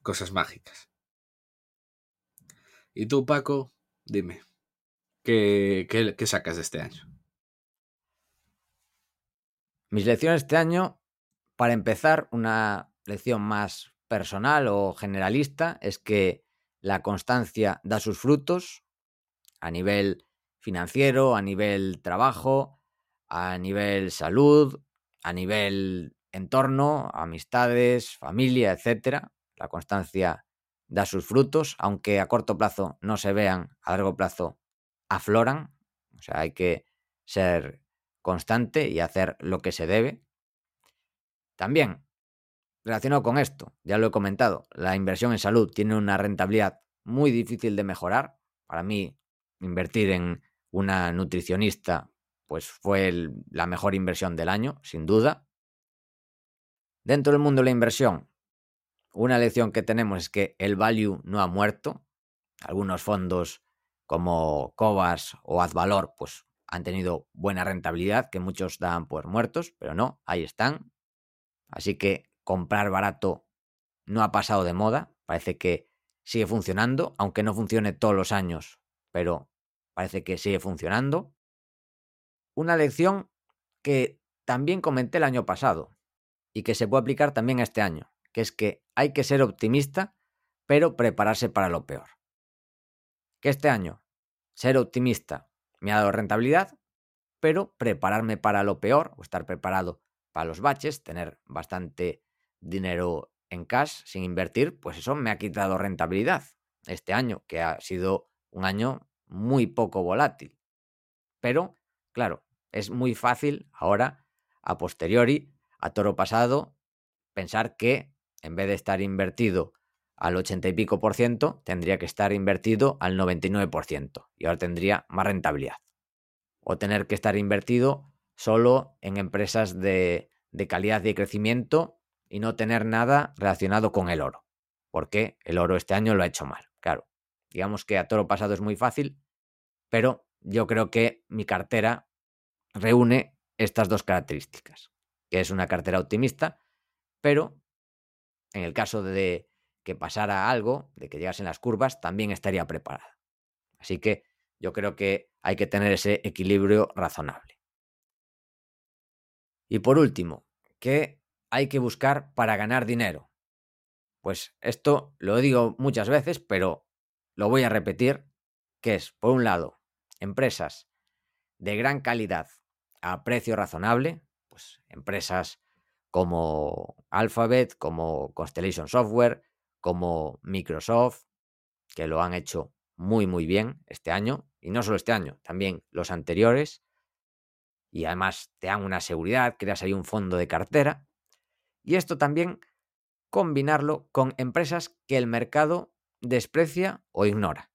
cosas mágicas. ¿Y tú, Paco? Dime, ¿qué, qué sacas de este año? Mis lecciones este año, para empezar, una lección más personal o generalista es que la constancia da sus frutos a nivel financiero, a nivel trabajo, a nivel salud, a nivel entorno, amistades, familia, etcétera. La constancia da sus frutos, aunque a corto plazo no se vean, a largo plazo afloran. O sea, hay que ser constante y hacer lo que se debe. También relacionado con esto, ya lo he comentado, la inversión en salud tiene una rentabilidad muy difícil de mejorar. Para mí, invertir en una nutricionista pues fue la mejor inversión del año, sin duda. Dentro del mundo de la inversión, una lección que tenemos es que el value no ha muerto. Algunos fondos como Cobas o Azvalor pues han tenido buena rentabilidad que muchos dan por muertos, pero no, ahí están. Así que comprar barato no ha pasado de moda, parece que sigue funcionando, aunque no funcione todos los años, pero parece que sigue funcionando. Una lección que también comenté el año pasado y que se puede aplicar también este año, que es que hay que ser optimista, pero prepararse para lo peor. Que este año ser optimista me ha dado rentabilidad, pero prepararme para lo peor o estar preparado para los baches, tener bastante dinero en cash sin invertir, pues eso me ha quitado rentabilidad este año, que ha sido un año muy poco volátil. Pero, claro, es muy fácil ahora, a posteriori, a toro pasado, pensar que en vez de estar invertido al 80 y pico por ciento, tendría que estar invertido al 99 por ciento y ahora tendría más rentabilidad. O tener que estar invertido solo en empresas de, de calidad y crecimiento y no tener nada relacionado con el oro, porque el oro este año lo ha hecho mal. Claro, digamos que a toro pasado es muy fácil, pero yo creo que mi cartera reúne estas dos características, que es una cartera optimista, pero en el caso de que pasara algo, de que llegasen las curvas, también estaría preparada. Así que yo creo que hay que tener ese equilibrio razonable. Y por último, que hay que buscar para ganar dinero? Pues esto lo digo muchas veces, pero lo voy a repetir, que es, por un lado, empresas de gran calidad a precio razonable, pues empresas como Alphabet, como Constellation Software, como Microsoft, que lo han hecho muy muy bien este año, y no solo este año, también los anteriores, y además te dan una seguridad, creas ahí un fondo de cartera, y esto también combinarlo con empresas que el mercado desprecia o ignora.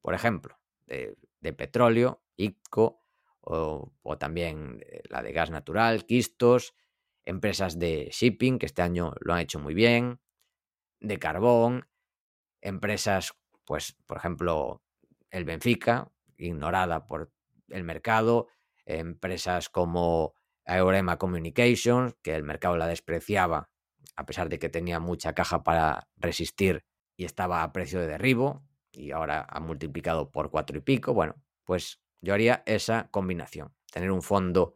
Por ejemplo, de, petróleo, ICO, o, también la de gas natural, Quistos, empresas de shipping, que este año lo han hecho muy bien, de carbón, empresas, pues, por ejemplo, el Benfica, ignorada por el mercado, empresas como Eurema Communications, que el mercado la despreciaba, a pesar de que tenía mucha caja para resistir y estaba a precio de derribo, y ahora ha multiplicado por cuatro y pico. Bueno, pues yo haría esa combinación, tener un fondo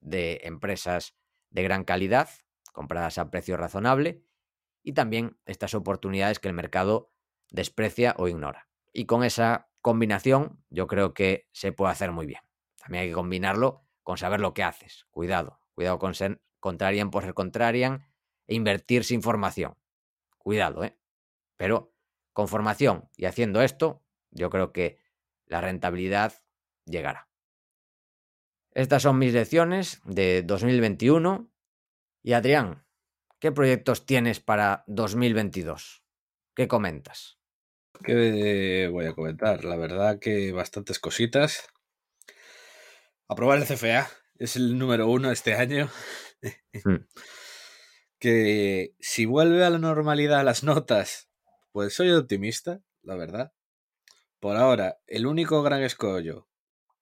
de empresas de gran calidad, compradas a precio razonable, y también estas oportunidades que el mercado desprecia o ignora. Y con esa combinación yo creo que se puede hacer muy bien. También hay que combinarlo con saber lo que haces. Cuidado, cuidado con ser contrarian por ser contrarian e invertir sin formación. Cuidado, ¿eh? Pero con formación y haciendo esto, yo creo que la rentabilidad llegará. Estas son mis lecciones de 2021. Y Adrián, ¿qué proyectos tienes para 2022? ¿Qué comentas? ¿Qué voy a comentar? La verdad que bastantes cositas. Aprobar el CFA es el número uno este año. Hmm. que si vuelve a la normalidad las notas, pues soy optimista, la verdad. Por ahora, el único gran escollo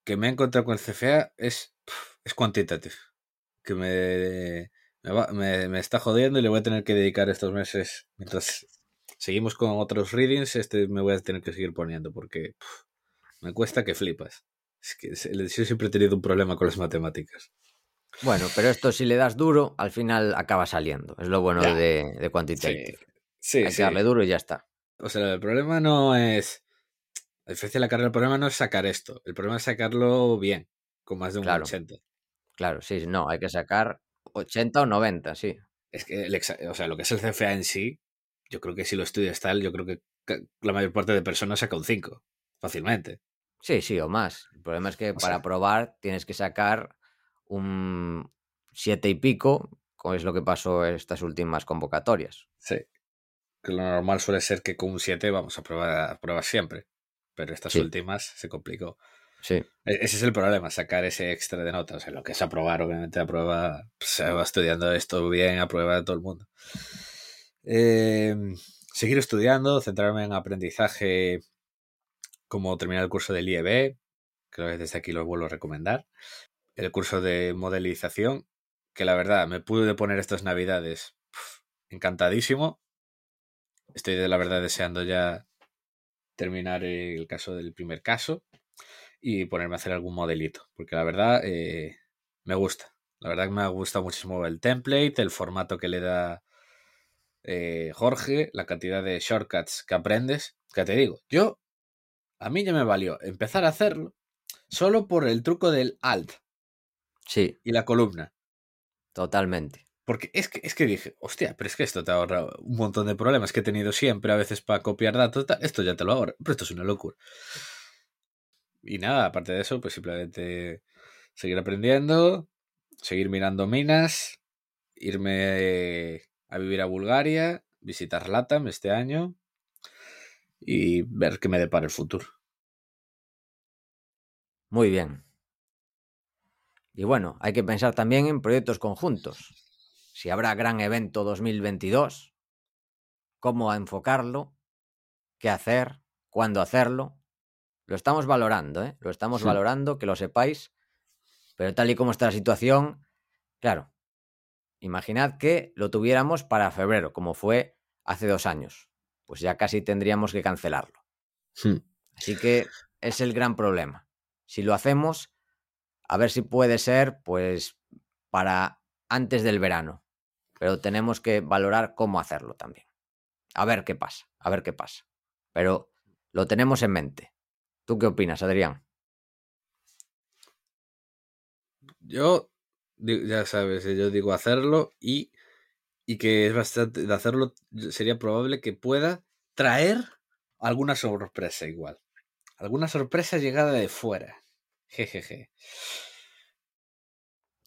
que me he encontrado con el CFA es, es Quantitative. Que me, me, me, está jodiendo y le voy a tener que dedicar estos meses. Mientras seguimos con otros readings, este me voy a tener que seguir poniendo porque me cuesta que flipas. Es que yo siempre he tenido un problema con las matemáticas. Bueno, pero esto si le das duro, al final acaba saliendo. Es lo bueno de, de Quantitative. Sí, Hay que darle duro y ya está. O sea, el problema no es. A diferencia de la carrera, el problema no es sacar esto. El problema es sacarlo bien, con más de un claro. 80. Claro, sí, no, hay que sacar 80 o 90, sí. Es que, el o sea, lo que es el CFA en sí, yo creo que si lo estudias tal, yo creo que la mayor parte de personas saca un 5, fácilmente. Sí, sí, o más. El problema es que para sea... probar tienes que sacar un 7 y pico, como es lo que pasó en estas últimas convocatorias. Sí. Que lo normal suele ser que con un 7 vamos a probar, a probar siempre. Pero estas sí. últimas se complicó. Sí. E-, Ese es el problema, sacar ese extra de notas. O sea, lo que es aprobar, obviamente, aprueba, pues, se va estudiando esto bien, aprueba todo el mundo. Eh, seguir estudiando, centrarme en aprendizaje como terminar el curso del IEB, creo que desde aquí lo vuelvo a recomendar. El curso de modelización, que la verdad me pude poner estas navidades encantadísimo. Estoy de la verdad deseando ya terminar el caso del primer caso y ponerme a hacer algún modelito, porque la verdad eh, me gusta. La verdad que me gusta muchísimo el template, el formato que le da eh, Jorge, la cantidad de shortcuts que aprendes. Que te digo, yo a mí ya me valió empezar a hacerlo solo por el truco del alt. Sí. Y la columna. Totalmente. Porque es que, es que dije, hostia, pero es que esto te ahorra un montón de problemas que he tenido siempre a veces para copiar datos. Esto ya te lo ahorra. Pero esto es una locura. Y nada, aparte de eso, pues simplemente seguir aprendiendo, seguir mirando minas, irme a vivir a Bulgaria, visitar Latam este año y ver qué me depara el futuro. Muy bien. Y bueno, hay que pensar también en proyectos conjuntos. Si habrá gran evento 2022, cómo enfocarlo, qué hacer, cuándo hacerlo. Lo estamos valorando, ¿eh? Lo estamos sí. valorando, que lo sepáis. Pero tal y como está la situación, claro, imaginad que lo tuviéramos para febrero, como fue hace dos años. Pues ya casi tendríamos que cancelarlo. Sí. Así que es el gran problema. Si lo hacemos, a ver si puede ser, pues, para antes del verano. Pero tenemos que valorar cómo hacerlo también. A ver qué pasa, a ver qué pasa. Pero lo tenemos en mente. ¿Tú qué opinas, Adrián? Yo, ya sabes, yo digo hacerlo y, y que es bastante, de hacerlo sería probable que pueda traer alguna sorpresa igual. Alguna sorpresa llegada de fuera. Jejeje.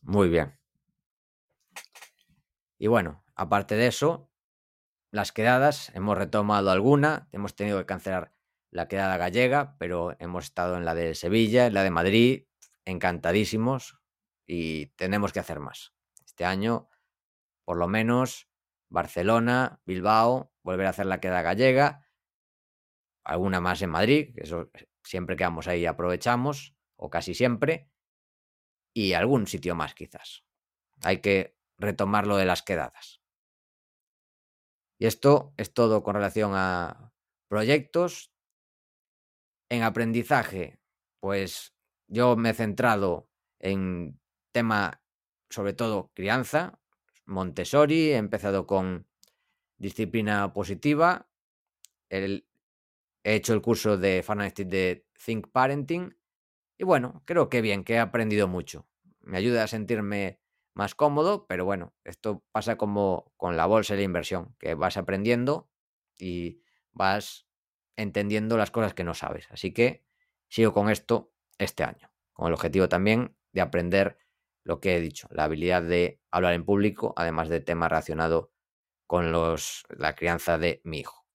Muy bien. Y bueno, aparte de eso, las quedadas, hemos retomado alguna, hemos tenido que cancelar la quedada gallega, pero hemos estado en la de Sevilla, en la de Madrid, encantadísimos y tenemos que hacer más. Este año, por lo menos, Barcelona, Bilbao, volver a hacer la quedada gallega, alguna más en Madrid, que eso siempre que vamos ahí aprovechamos, o casi siempre, y algún sitio más quizás. Hay que retomar lo de las quedadas. Y esto es todo con relación a proyectos. En aprendizaje, pues yo me he centrado en tema, sobre todo, crianza, Montessori, he empezado con disciplina positiva, he hecho el curso de Fanatic de Think Parenting y bueno, creo que bien, que he aprendido mucho. Me ayuda a sentirme más cómodo, pero bueno, esto pasa como con la bolsa y la inversión, que vas aprendiendo y vas entendiendo las cosas que no sabes. Así que sigo con esto este año, con el objetivo también de aprender lo que he dicho, la habilidad de hablar en público, además de temas relacionados con los, la crianza de mi hijo.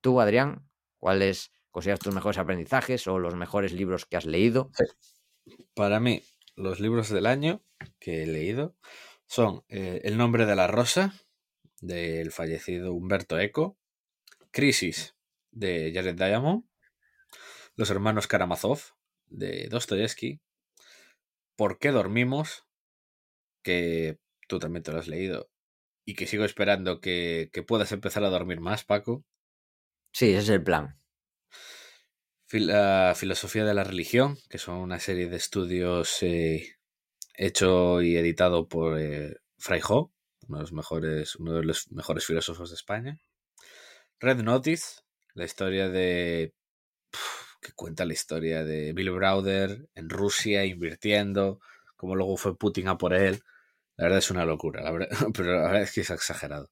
¿Tú, Adrián, cuáles consideras tus mejores aprendizajes o los mejores libros que has leído? Para mí, los libros del año que he leído son eh, El nombre de la rosa, del fallecido Humberto Eco, Crisis de Jared Diamond, Los hermanos Karamazov de Dostoyevsky, ¿Por qué dormimos? que tú también te lo has leído y que sigo esperando que, que puedas empezar a dormir más, Paco. Sí, ese es el plan. La filosofía de la religión, que son una serie de estudios eh, hecho y editado por eh, Ho, uno de los mejores, uno de los mejores filósofos de España. Red Notice, la historia de. que cuenta la historia de Bill Browder en Rusia invirtiendo, como luego fue Putin a por él. La verdad es una locura, pero la verdad es que es exagerado.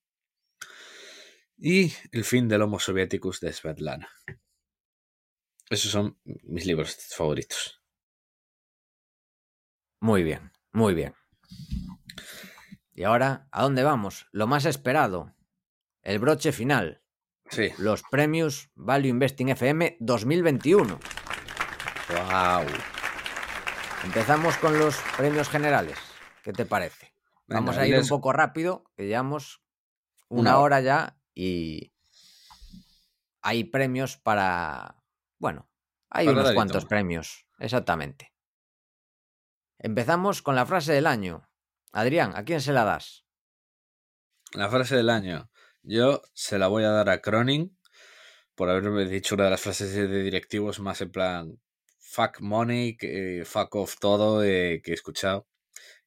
Y El fin del Homo Soviéticus de Svetlana. Esos son mis libros favoritos. Muy bien, muy bien. Y ahora, ¿a dónde vamos? Lo más esperado. El broche final. Sí. Los premios Value Investing FM 2021. ¡Wow! Empezamos con los premios generales. ¿Qué te parece? Vamos a ir un poco rápido, que llevamos una hora ya y hay premios para... Bueno, hay unos cuantos premios, exactamente. Empezamos con la frase del año. Adrián, ¿a quién se la das? La frase del año. Yo se la voy a dar a Cronin por haberme dicho una de las frases de directivos más en plan fuck money, fuck off todo eh, que he escuchado.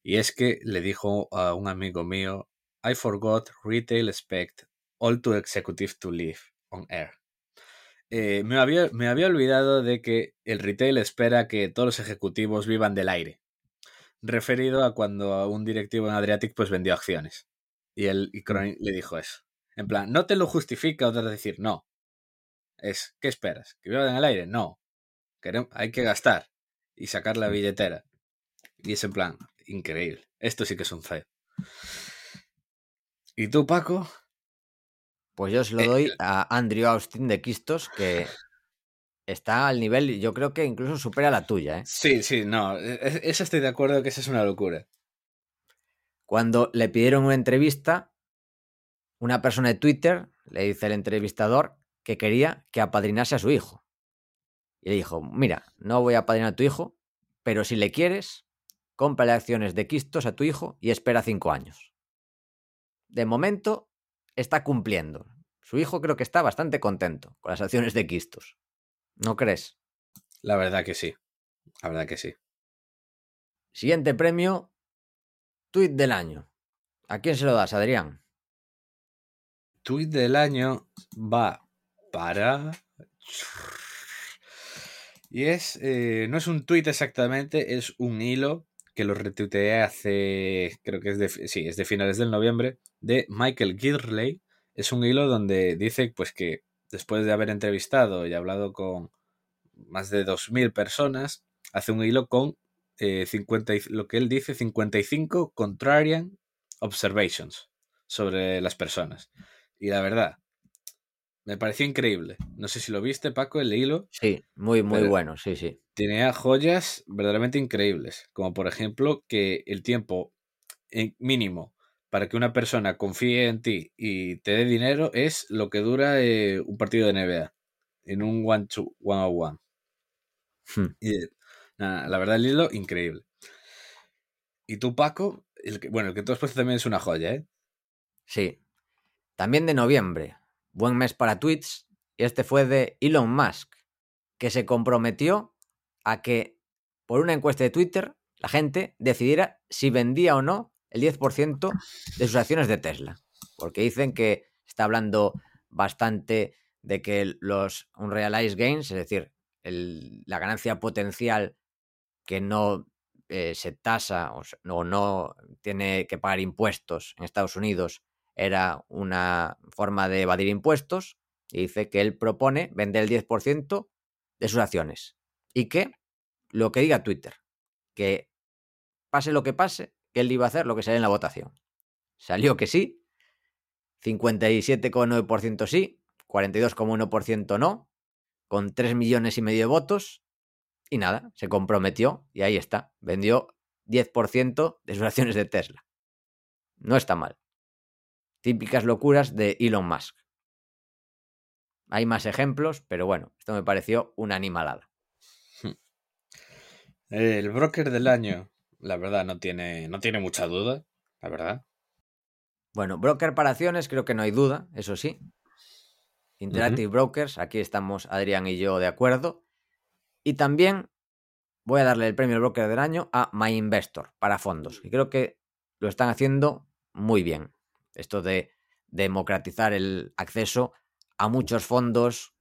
Y es que le dijo a un amigo mío, I forgot retail expect all to executive to live on air. Eh, me, había, me había olvidado de que el retail espera que todos los ejecutivos vivan del aire. Referido a cuando un directivo en Adriatic pues vendió acciones. Y él y mm. le dijo eso. En plan, no te lo justifica otra decir, no. Es, ¿qué esperas? ¿Que vivan en el aire? No. Queremos, hay que gastar y sacar la mm. billetera. Y es en plan, increíble. Esto sí que es un feo. ¿Y tú, Paco? Pues yo se lo eh, doy a Andrew Austin de Quistos, que está al nivel, yo creo que incluso supera la tuya. ¿eh? Sí, sí, no. E, e, eso estoy de acuerdo que esa es una locura. Cuando le pidieron una entrevista, una persona de Twitter le dice al entrevistador que quería que apadrinase a su hijo. Y le dijo, mira, no voy a apadrinar a tu hijo, pero si le quieres, cómprale acciones de Quistos a tu hijo y espera cinco años. De momento, está cumpliendo. Su hijo creo que está bastante contento con las acciones de Quistos. ¿No crees? La verdad que sí. La verdad que sí. Siguiente premio, Tweet del año. ¿A quién se lo das, Adrián? Tweet del año va para... Y es, eh, no es un tweet exactamente, es un hilo que lo retuiteé hace, creo que es de, sí, es de finales del noviembre, de Michael Gidley. Es un hilo donde dice pues que después de haber entrevistado y hablado con más de 2.000 personas, hace un hilo con 50, eh, lo que él dice, 55 contrarian observations sobre las personas. Y la verdad, me pareció increíble. No sé si lo viste, Paco, el hilo. Sí, muy, muy bueno, sí, sí. Tenía joyas verdaderamente increíbles, como por ejemplo que el tiempo mínimo para que una persona confíe en ti y te dé dinero es lo que dura eh, un partido de NBA en un one to one on one. Hmm. Y, la verdad, el hilo, increíble. Y tú, Paco, el que, bueno, el que tú has puesto también es una joya, ¿eh? Sí. También de noviembre buen mes para tweets, y este fue de Elon Musk, que se comprometió a que por una encuesta de Twitter la gente decidiera si vendía o no el 10% de sus acciones de Tesla. Porque dicen que está hablando bastante de que los unrealized gains, es decir, la ganancia potencial que no eh, se tasa o no tiene que pagar impuestos en Estados Unidos era una forma de evadir impuestos y dice que él propone vender el 10% de sus acciones y que lo que diga Twitter, que pase lo que pase, que él iba a hacer lo que sale en la votación. Salió que sí, 57,9% sí, 42,1% no, con 3 millones y medio de votos y nada, se comprometió y ahí está, vendió 10% de sus acciones de Tesla. No está mal típicas locuras de Elon Musk. Hay más ejemplos, pero bueno, esto me pareció una animalada. El broker del año, la verdad, no tiene, no tiene mucha duda, la verdad. Bueno, broker para acciones, creo que no hay duda, eso sí. Interactive Brokers, aquí estamos Adrián y yo de acuerdo. Y también voy a darle el premio broker del año a My Investor para fondos. Y creo que lo están haciendo muy bien. Esto de democratizar el acceso a muchos fondos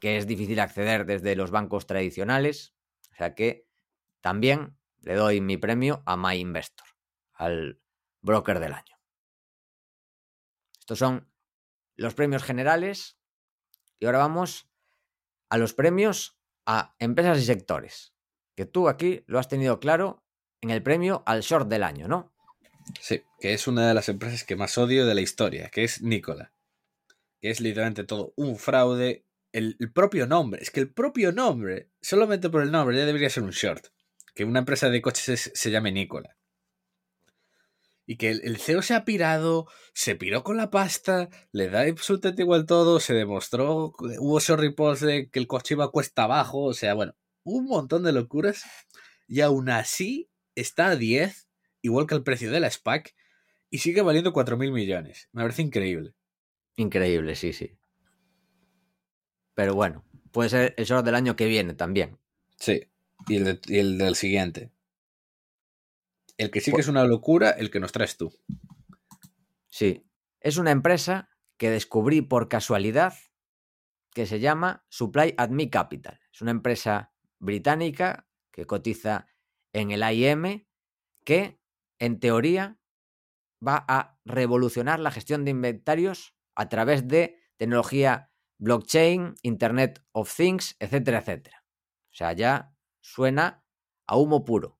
que es difícil acceder desde los bancos tradicionales. O sea que también le doy mi premio a My Investor, al broker del año. Estos son los premios generales y ahora vamos a los premios a empresas y sectores, que tú aquí lo has tenido claro en el premio al short del año, ¿no? Sí, que es una de las empresas que más odio de la historia, que es Nicola. Que es literalmente todo un fraude. El, propio nombre, es que el propio nombre, solamente por el nombre, ya debería ser un short. Que una empresa de coches se llame Nicola. Y que el, CEO se ha pirado, se piró con la pasta, le da absolutamente igual todo, se demostró, hubo esos reports de que el coche iba cuesta abajo, o sea, bueno, un montón de locuras. Y aún así está a 10 igual que el precio de la SPAC, y sigue valiendo 4.000 millones. Me parece increíble. Increíble, sí, sí. Pero bueno, puede ser el short del año que viene también. Sí, y el, del siguiente. El que sí que es una locura, el que nos traes tú. Sí, es una empresa que descubrí por casualidad que se llama Supply at Me Capital. Es una empresa británica que cotiza en el IM que en teoría, va a revolucionar la gestión de inventarios a través de tecnología blockchain, Internet of Things, etcétera, etcétera. O sea, ya suena a humo puro.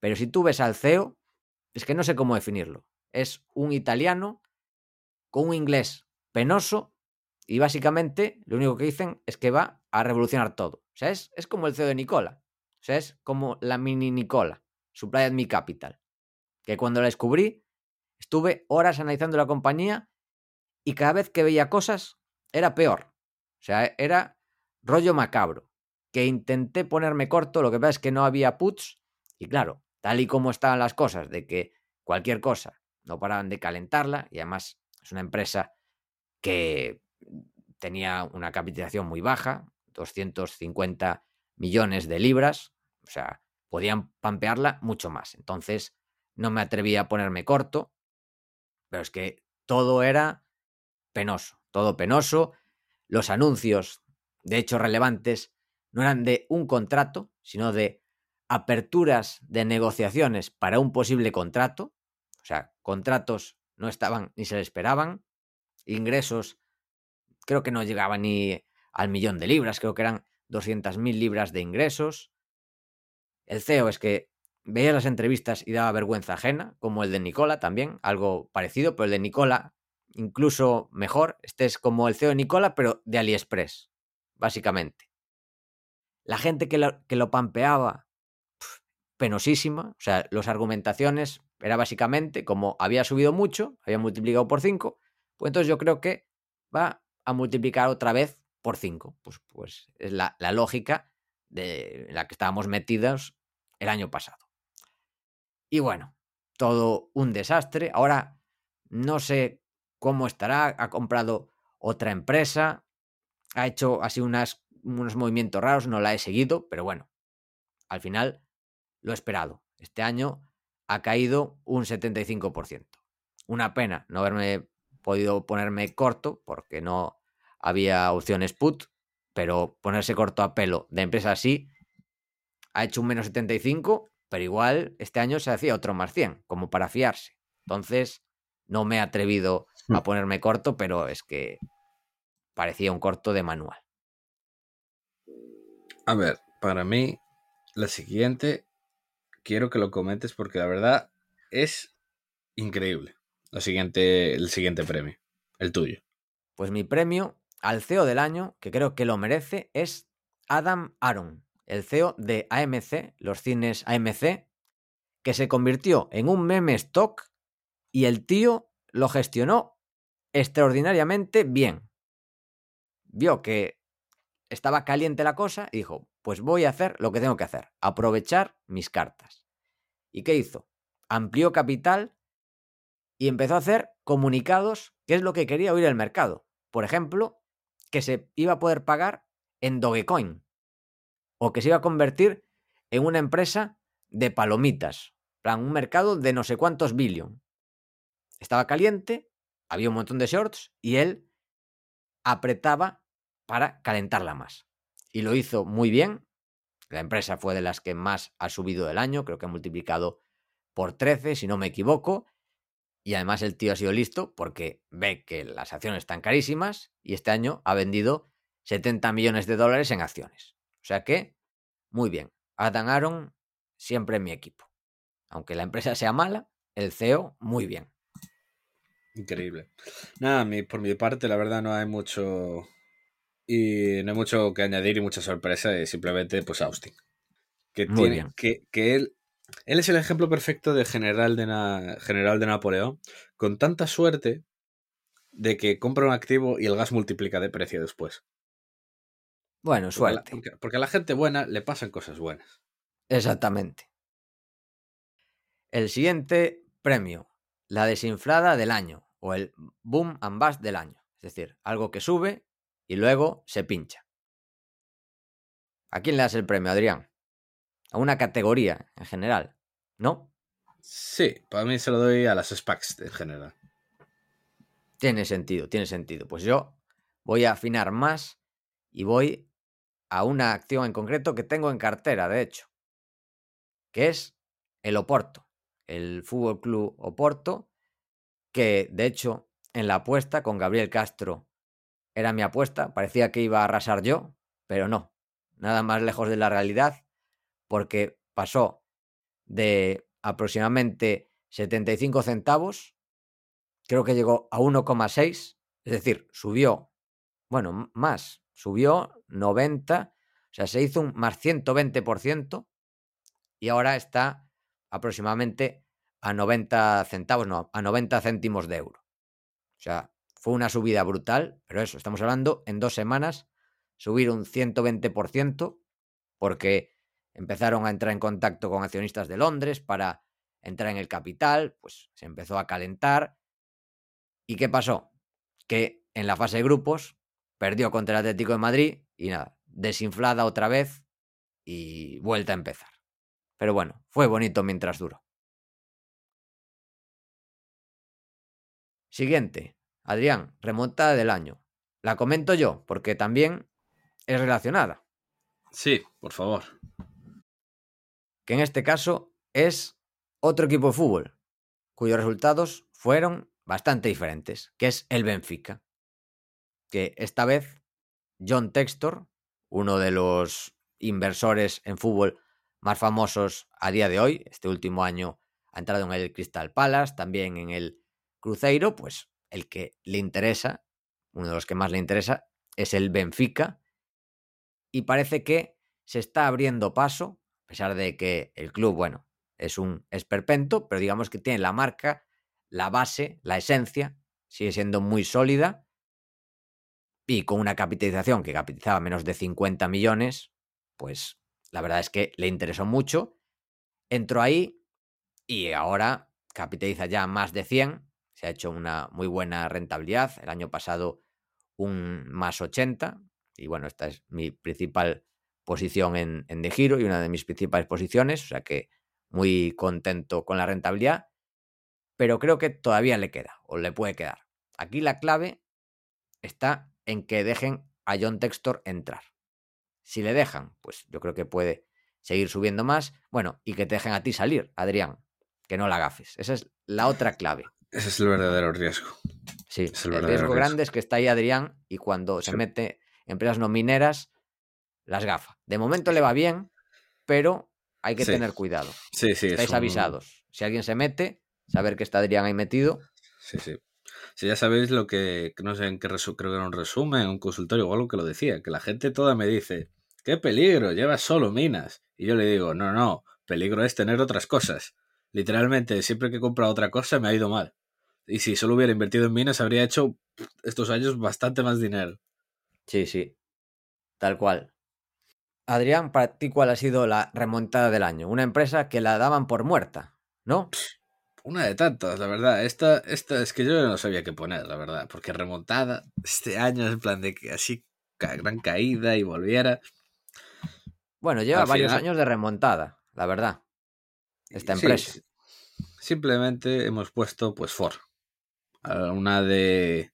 Pero si tú ves al CEO, es que no sé cómo definirlo. Es un italiano con un inglés penoso y básicamente lo único que dicen es que va a revolucionar todo. O sea, es, es como el CEO de Nicola. O sea, es como la mini Nicola, Supply at Me Capital que cuando la descubrí estuve horas analizando la compañía y cada vez que veía cosas era peor. O sea, era rollo macabro. Que intenté ponerme corto, lo que pasa es que no había puts y claro, tal y como estaban las cosas, de que cualquier cosa no paraban de calentarla y además es una empresa que tenía una capitalización muy baja, 250 millones de libras, o sea, podían pampearla mucho más. Entonces, no me atrevía a ponerme corto, pero es que todo era penoso, todo penoso. Los anuncios, de hecho relevantes, no eran de un contrato, sino de aperturas de negociaciones para un posible contrato. O sea, contratos no estaban ni se le esperaban. Ingresos creo que no llegaban ni al millón de libras, creo que eran 200.000 libras de ingresos. El CEO es que veía las entrevistas y daba vergüenza ajena, como el de Nicola también, algo parecido, pero el de Nicola incluso mejor. Este es como el CEO de Nicola, pero de AliExpress, básicamente. La gente que lo, que lo pampeaba, penosísima, o sea, las argumentaciones era básicamente como había subido mucho, había multiplicado por 5, pues entonces yo creo que va a multiplicar otra vez por 5. Pues, pues es la, la lógica de la que estábamos metidos el año pasado. Y bueno, todo un desastre. Ahora no sé cómo estará. Ha comprado otra empresa. Ha hecho así unos movimientos raros. No la he seguido, pero bueno, al final lo esperado. Este año ha caído un 75%. Una pena no haberme podido ponerme corto porque no había opciones put, pero ponerse corto a pelo de empresa así ha hecho un menos 75 pero igual este año se hacía otro más 100, como para fiarse. Entonces, no me he atrevido a hmm. ponerme corto, pero es que parecía un corto de manual. A ver, para mí, la siguiente, quiero que lo comentes porque la verdad es increíble. Lo siguiente, el siguiente premio, el tuyo. Pues mi premio al CEO del año, que creo que lo merece, es Adam Aaron el CEO de AMC, los cines AMC, que se convirtió en un meme stock y el tío lo gestionó extraordinariamente bien. vio que estaba caliente la cosa y dijo, pues voy a hacer lo que tengo que hacer, aprovechar mis cartas. ¿Y qué hizo? Amplió capital y empezó a hacer comunicados, que es lo que quería oír el mercado. Por ejemplo, que se iba a poder pagar en Dogecoin o que se iba a convertir en una empresa de palomitas, plan, un mercado de no sé cuántos billion. Estaba caliente, había un montón de shorts y él apretaba para calentarla más. Y lo hizo muy bien. La empresa fue de las que más ha subido del año, creo que ha multiplicado por 13, si no me equivoco. Y además el tío ha sido listo porque ve que las acciones están carísimas y este año ha vendido 70 millones de dólares en acciones. O sea que, muy bien. Adam Aaron, siempre en mi equipo. Aunque la empresa sea mala, el CEO, muy bien. Increíble. Nada, por mi parte, la verdad, no hay mucho y no hay mucho que añadir y mucha sorpresa, simplemente pues Austin. Que, tiene, que, que él, él es el ejemplo perfecto de general de, general de Napoleón, con tanta suerte de que compra un activo y el gas multiplica de precio después. Bueno, suerte. porque, a la gente buena le pasan cosas buenas. Exactamente. El siguiente premio, la desinflada del año, o el boom and bust del año. Es decir, algo que sube y luego se pincha. ¿A quién le das el premio, Adrián? A una categoría en general, ¿no? Sí, para mí se lo doy a las SPACs en general. Tiene sentido, tiene sentido. Pues yo voy a afinar más y voy a una acción en concreto que tengo en cartera, de hecho, que es el Oporto, el Fútbol Club Oporto, que de hecho en la apuesta con Gabriel Castro era mi apuesta, parecía que iba a arrasar yo, pero no, nada más lejos de la realidad, porque pasó de aproximadamente 75 centavos, creo que llegó a 1,6, es decir, subió, bueno, más, subió 90, o sea, se hizo un más 120% y ahora está aproximadamente a 90 centavos, no, a 90 céntimos de euro. O sea, fue una subida brutal, pero eso, estamos hablando en dos semanas, subir un 120%, porque empezaron a entrar en contacto con accionistas de Londres para entrar en el capital, pues se empezó a calentar. ¿Y qué pasó? Que en la fase de grupos perdió contra el Atlético de Madrid y nada, desinflada otra vez y vuelta a empezar. Pero bueno, fue bonito mientras duró. Siguiente, Adrián, remontada del año. La comento yo, porque también es relacionada. Sí, por favor. Que en este caso es otro equipo de fútbol, cuyos resultados fueron bastante diferentes, que es el Benfica. Que esta vez John Textor, uno de los inversores en fútbol más famosos a día de hoy, este último año ha entrado en el Crystal Palace, también en el Cruzeiro, pues el que le interesa, uno de los que más le interesa, es el Benfica. Y parece que se está abriendo paso, a pesar de que el club, bueno, es un esperpento, pero digamos que tiene la marca, la base, la esencia, sigue siendo muy sólida y con una capitalización que capitalizaba menos de 50 millones, pues la verdad es que le interesó mucho. Entró ahí y ahora capitaliza ya más de 100 se ha hecho una muy buena rentabilidad. El año pasado un más 80. Y bueno, esta es mi principal posición en, en De Giro y una de mis principales posiciones. O sea que muy contento con la rentabilidad. Pero creo que todavía le queda o le puede quedar. Aquí la clave está en que dejen a John Textor entrar. Si le dejan, pues yo creo que puede seguir subiendo más. Bueno, y que te dejen a ti salir, Adrián, que no la gafes. Esa es la otra clave. Ese es el verdadero riesgo. Sí, el, riesgo, grande es que está ahí Adrián y cuando se mete empresas no mineras, las gafa. De momento le va bien, pero hay que tener cuidado. Sí, sí. Estáis avisados. Si alguien se mete, saber que está Adrián ahí metido. Sí, sí. Si ya sabéis lo que, no sé en qué creo que era un resumen, un consultorio o algo que lo decía, que la gente toda me dice, qué peligro, llevas solo minas. Y yo le digo, no, no, peligro es tener otras cosas. Literalmente, siempre que he comprado otra cosa me ha ido mal. Y si solo hubiera invertido en minas, habría hecho estos años bastante más dinero. Sí, sí. Tal cual. Adrián, para ti, ¿cuál ha sido la remontada del año? Una empresa que la daban por muerta, ¿no? Una de tantas, la verdad. Esta, esta es que yo no sabía qué poner, la verdad. Porque remontada este año, en plan de que así gran caída y volviera. Bueno, lleva varios años de remontada, la verdad. Esta empresa. simplemente hemos puesto, pues, Ford. Una de.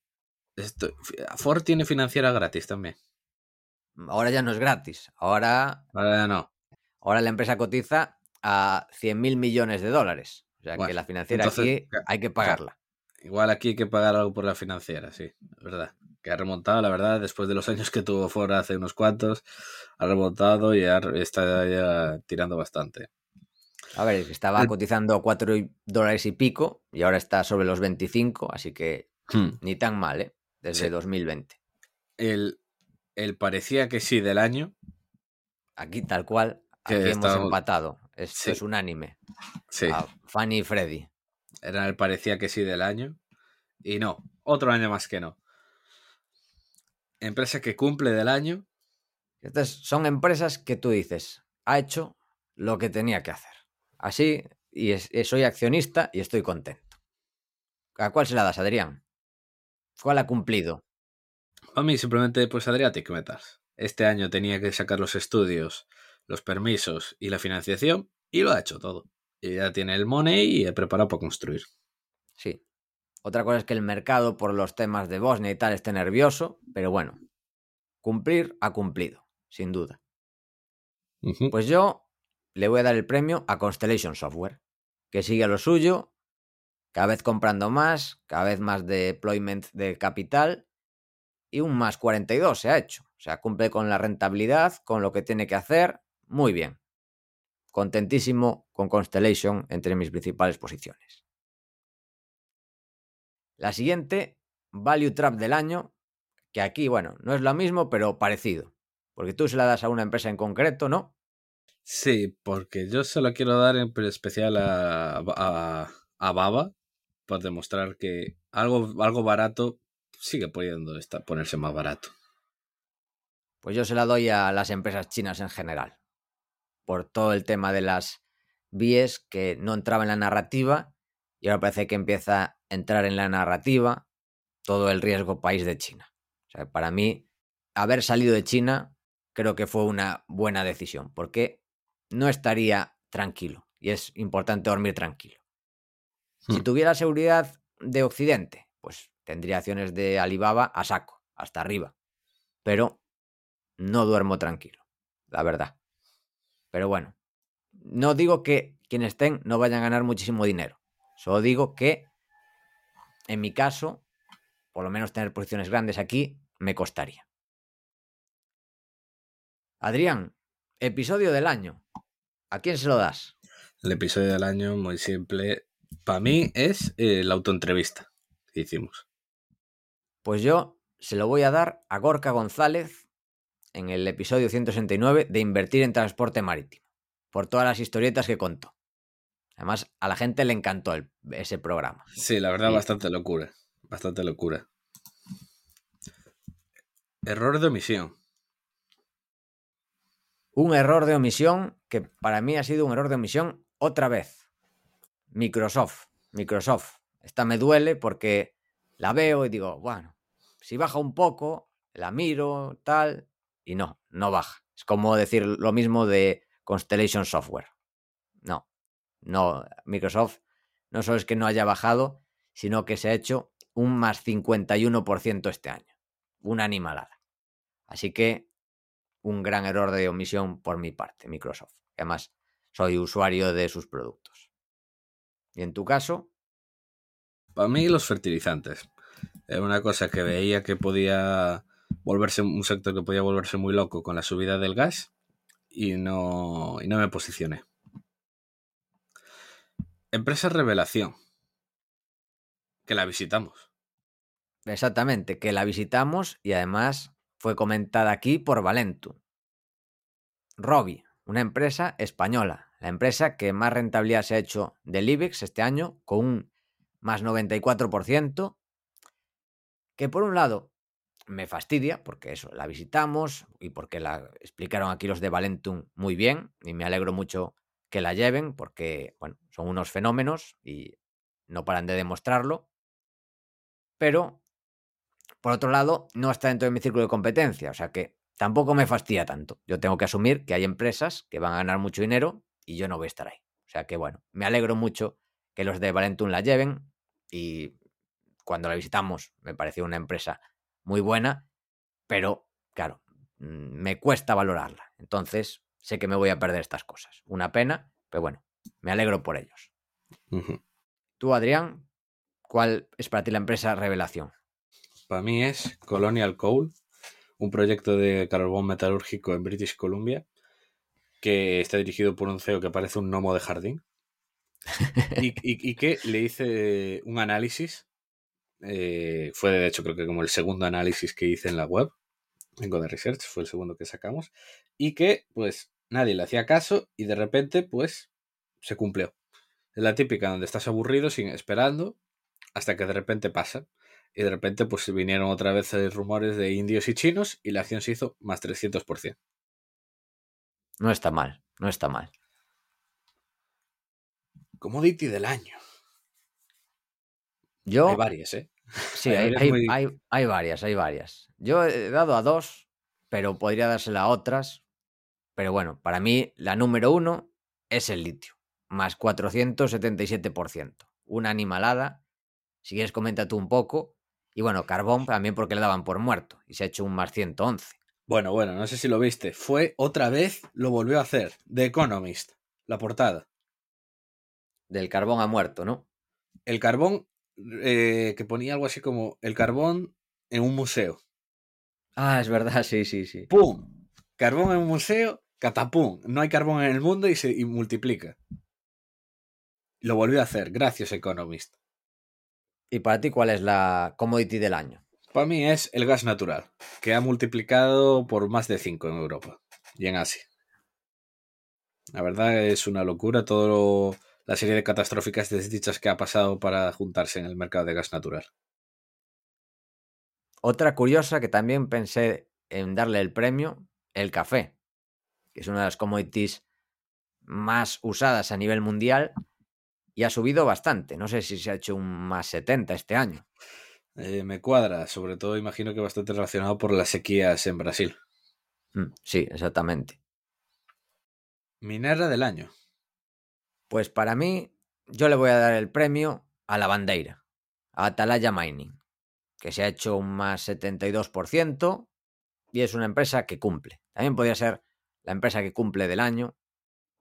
Esto... Ford tiene financiera gratis también. Ahora ya no es gratis. Ahora. Ahora ya no. Ahora la empresa cotiza a 100 mil millones de dólares. O sea que la financiera aquí hay que pagarla. Igual aquí hay que pagar algo por la financiera, sí, es verdad. Que ha remontado, la verdad, después de los años que tuvo fuera hace unos cuantos, ha remontado y está ya tirando bastante. A ver, estaba cotizando 4 dólares y pico y ahora está sobre los 25, así que hmm. ni tan mal, ¿eh? Desde 2020. El, el parecía que sí del año. Aquí tal cual, aquí hemos empatado. Esto es unánime. Sí. Fanny y Freddy. Era el parecía que sí del año. Y no, otro año más que no. Empresa que cumple del año. Estas son empresas que tú dices, ha hecho lo que tenía que hacer. Así, y soy accionista y estoy contento. ¿A cuál se la das, Adrián? ¿Cuál ha cumplido? A mí simplemente, pues Adriatic Metals. Este año tenía que sacar los estudios los permisos y la financiación y lo ha hecho todo. Y ya tiene el money y he preparado para construir. Sí. Otra cosa es que el mercado por los temas de Bosnia y tal esté nervioso, pero bueno, cumplir ha cumplido, sin duda. Pues yo le voy a dar el premio a Constellation Software, que sigue a lo suyo, cada vez comprando más, cada vez más deployment de capital y un más 42 se ha hecho. O sea, cumple con la rentabilidad, con lo que tiene que hacer muy bien. Contentísimo con Constellation entre mis principales posiciones. La siguiente, Value Trap del año, que aquí, bueno, no es lo mismo, pero parecido. Porque tú se la das a una empresa en concreto, ¿no? Sí, porque yo se la quiero dar en especial a, a, Baba, para demostrar que algo, algo barato sigue pudiendo ponerse más barato. Pues yo se la doy a las empresas chinas en general por todo el tema de las vías que no entraba en la narrativa y ahora parece que empieza a entrar en la narrativa todo el riesgo país de China. O sea, para mí, haber salido de China creo que fue una buena decisión, porque no estaría tranquilo y es importante dormir tranquilo. Si hmm. tuviera seguridad de Occidente, pues tendría acciones de Alibaba a saco, hasta arriba. Pero no duermo tranquilo, la verdad. Pero bueno, no digo que quienes estén no vayan a ganar muchísimo dinero. Solo digo que, en mi caso, por lo menos tener posiciones grandes aquí, me costaría. Adrián, episodio del año. ¿A quién se lo das? El episodio del año, muy simple. Para mí es eh, la autoentrevista que hicimos. Pues yo se lo voy a dar a Gorka González, en el episodio 169 de Invertir en Transporte Marítimo, por todas las historietas que contó. Además, a la gente le encantó ese programa. Sí, la verdad, bastante locura. Bastante locura. Error de omisión. Un error de omisión que para mí ha sido un error de omisión otra vez. Microsoft. Microsoft. Esta me duele porque la veo y digo, bueno, si baja un poco, la miro, tal, y no, no baja. Es como decir lo mismo de Constellation Software. No, no, Microsoft no solo es que no haya bajado, sino que se ha hecho un más 51% este año. Una animalada. Así que un gran error de omisión por mi parte, Microsoft. Además, soy usuario de sus productos. ¿Y en tu caso? Para mí los fertilizantes. Es una cosa que veía que podía volverse un sector que podía volverse muy loco con la subida del gas y no, y no me posicioné. Empresa Revelación, que la visitamos. Exactamente, que la visitamos y además fue comentada aquí por Valentu. Robi, una empresa española, la empresa que más rentabilidad se ha hecho del IBEX este año, con un más 94%, que por un lado me fastidia porque eso, la visitamos y porque la explicaron aquí los de Valentum muy bien y me alegro mucho que la lleven porque, bueno, son unos fenómenos y no paran de demostrarlo. Pero, por otro lado, no está dentro de mi círculo de competencia, o sea que tampoco me fastidia tanto. Yo tengo que asumir que hay empresas que van a ganar mucho dinero y yo no voy a estar ahí. O sea que, bueno, me alegro mucho que los de Valentum la lleven y cuando la visitamos me pareció una empresa muy buena, pero claro, mm, me cuesta valorarla. Entonces, sé que me voy a perder estas cosas. Una pena, pero bueno, me alegro por ellos. Tú, Adrián, ¿cuál es para ti la empresa revelación? Para mí es Colonial Coal, un proyecto de carbón metalúrgico en British Columbia que está dirigido por un CEO que parece un gnomo de jardín y, y que le hice un análisis eh, fue de hecho creo que como el segundo análisis que hice en la web, en de Research, fue el segundo que sacamos, y que pues nadie le hacía caso y de repente pues se cumplió. Es la típica donde estás aburrido, sin, esperando, hasta que de repente pasa. Y de repente pues vinieron otra vez rumores de indios y chinos y la acción se hizo más 300%. No está mal, no está mal. Commodity del año. Yo, hay varias, ¿eh? Sí, hay, hay, varias, hay varias. Yo he dado a dos, pero podría dársela a otras. Pero bueno, para mí la número uno es el litio, más 477%. Una animalada. Si quieres, comenta tú un poco. Y bueno, carbón también porque le daban por muerto y se ha hecho un más 111. Bueno, bueno, no sé si lo viste. Fue otra vez, lo volvió a hacer. The Economist, la portada. Del carbón ha muerto, ¿no? El carbón eh, que ponía algo así como el carbón en un museo. Ah, es verdad, sí, sí, sí. ¡Pum! Carbón en un museo, catapum. No hay carbón en el mundo y se multiplica. Lo volvió a hacer, gracias Economist. ¿Y para ti cuál es la commodity del año? Para mí es el gas natural, que ha multiplicado por más de 5 en Europa y en Asia. La verdad es una locura todo lo la serie de catastróficas desdichas que ha pasado para juntarse en el mercado de gas natural. Otra curiosa que también pensé en darle el premio, el café, que es una de las commodities más usadas a nivel mundial y ha subido bastante. No sé si se ha hecho un más 70 este año. Eh, me cuadra, sobre todo imagino que bastante relacionado por las sequías en Brasil. Mm, sí, exactamente. Minera del año. Pues para mí, yo le voy a dar el premio a la bandeira, a Atalaya Mining, que se ha hecho un más 72% y es una empresa que cumple. También podría ser la empresa que cumple del año.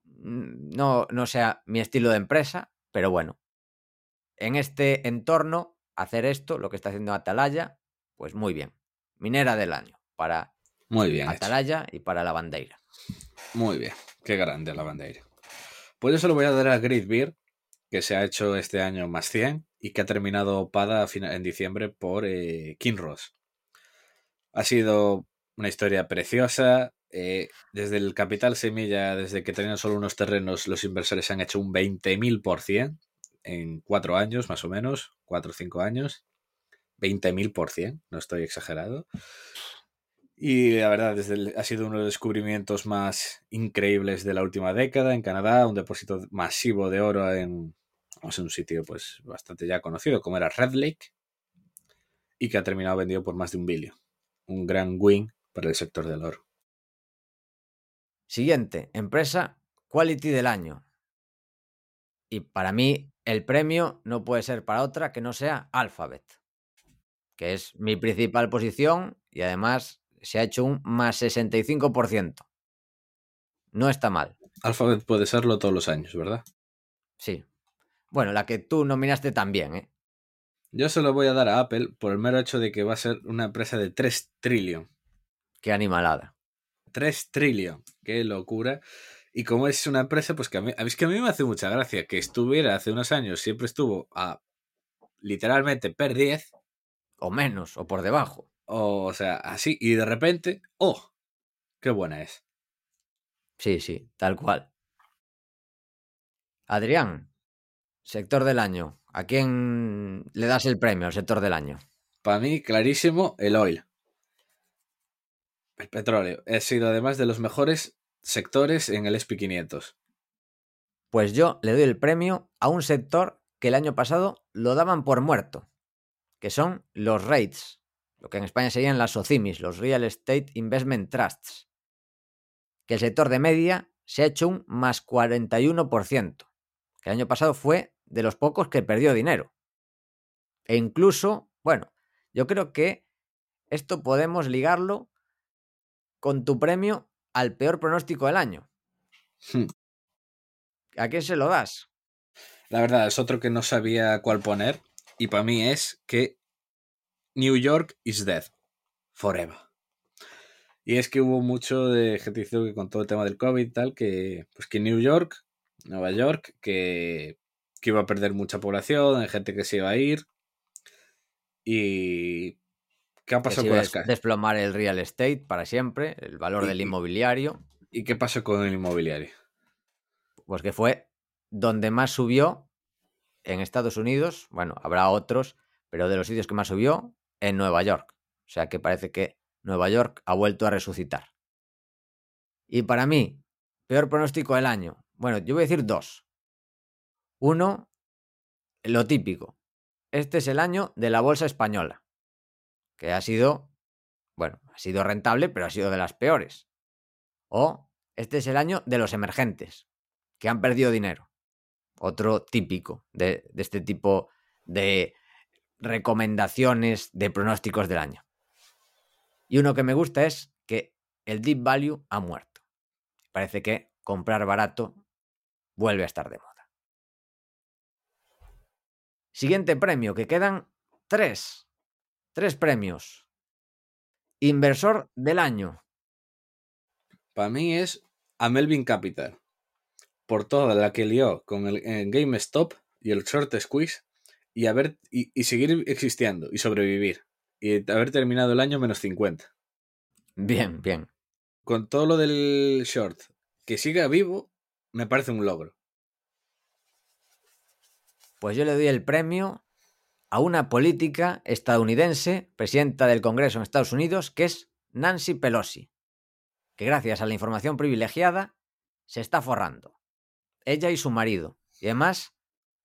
Mm, no, no sea mi estilo de empresa, pero bueno. En este entorno, hacer esto, lo que está haciendo Atalaya, pues muy bien. Minera del año para muy bien Atalaya y para la bandeira. Muy bien, qué grande la bandeira. Pues eso lo voy a dar a Great Beer, que se ha hecho este año más 100 y que ha terminado Pada en diciembre por eh, Kinross. Ha sido una historia preciosa. Eh, desde el capital semilla, desde que tenían solo unos terrenos, los inversores han hecho un 20.000% en cuatro años, más o menos, cuatro o cinco años. 20.000%, no estoy exagerado. Y la verdad, ha sido uno de los descubrimientos más increíbles de la última década en Canadá, un depósito masivo de oro en, un sitio pues bastante ya conocido como era Red Lake y que ha terminado vendido por más de un billón. Un gran win para el sector del oro. Siguiente, empresa Quality del año. Y para mí el premio no puede ser para otra que no sea Alphabet, que es mi principal posición y además se ha hecho un más 65%. No está mal. Alphabet puede serlo todos los años, ¿verdad? Sí. Bueno, la que tú nominaste también, ¿eh? Yo se lo voy a dar a Apple por el mero hecho de que va a ser una empresa de 3 trillion. Qué animalada. 3 trillion. Qué locura. Y como es una empresa, pues que a mí, es que a mí me hace mucha gracia que estuviera hace unos años, siempre estuvo a literalmente per 10. O menos, o por debajo. O sea, así, y de repente, ¡oh! ¡Qué buena es! Sí, sí, tal cual. Adrián, sector del año. ¿A quién le das el premio al sector del año? Para mí, clarísimo, el oil. El petróleo ha sido además de los mejores sectores en el SP500. Pues yo le doy el premio a un sector que el año pasado lo daban por muerto, que son los REITs, lo que en España serían las OCIMIS, los Real Estate Investment Trusts, que el sector de media se ha hecho un más 41%, que el año pasado fue de los pocos que perdió dinero. E incluso, bueno, yo creo que esto podemos ligarlo con tu premio al peor pronóstico del año. Hmm. ¿A quién se lo das? La verdad, es otro que no sabía cuál poner. Y para mí es que New York is dead. Forever. Y es que hubo mucho de gente diciendo que con todo el tema del COVID y tal, que pues que New York, Nueva York, que, que iba a perder mucha población, hay gente que se iba a ir. Y ¿qué ha pasado con las casas? desplomar el real estate para siempre, el valor Y- del inmobiliario, ¿Y qué pasó con el inmobiliario? pues que fue donde más subió en Estados Unidos, bueno, habrá otros, pero de los sitios que más subió, en Nueva York. O sea que parece que Nueva York ha vuelto a resucitar. Y para mí, peor pronóstico del año. Bueno, yo voy a decir dos. Uno, lo típico. Este es el año de la bolsa española, que ha sido, bueno, ha sido rentable, pero ha sido de las peores. O este es el año de los emergentes, que han perdido dinero. Otro típico de, de este tipo de recomendaciones de pronósticos del año. Y uno que me gusta es que el deep value ha muerto. Parece que comprar barato vuelve a estar de moda. Siguiente premio, que quedan tres. Tres premios. Inversor del año. Para mí es a Melvin Capital. Por toda la que lió con el, en GameStop y el short squeeze y, haber, y, y seguir existiendo y sobrevivir. Y haber terminado el año menos 50. Bien, bien. Con todo lo del short, que siga vivo, me parece un logro. Pues yo le doy el premio a una política estadounidense, presidenta del Congreso en Estados Unidos, que es Nancy Pelosi, que gracias a la información privilegiada se está forrando. Ella y su marido. Y además,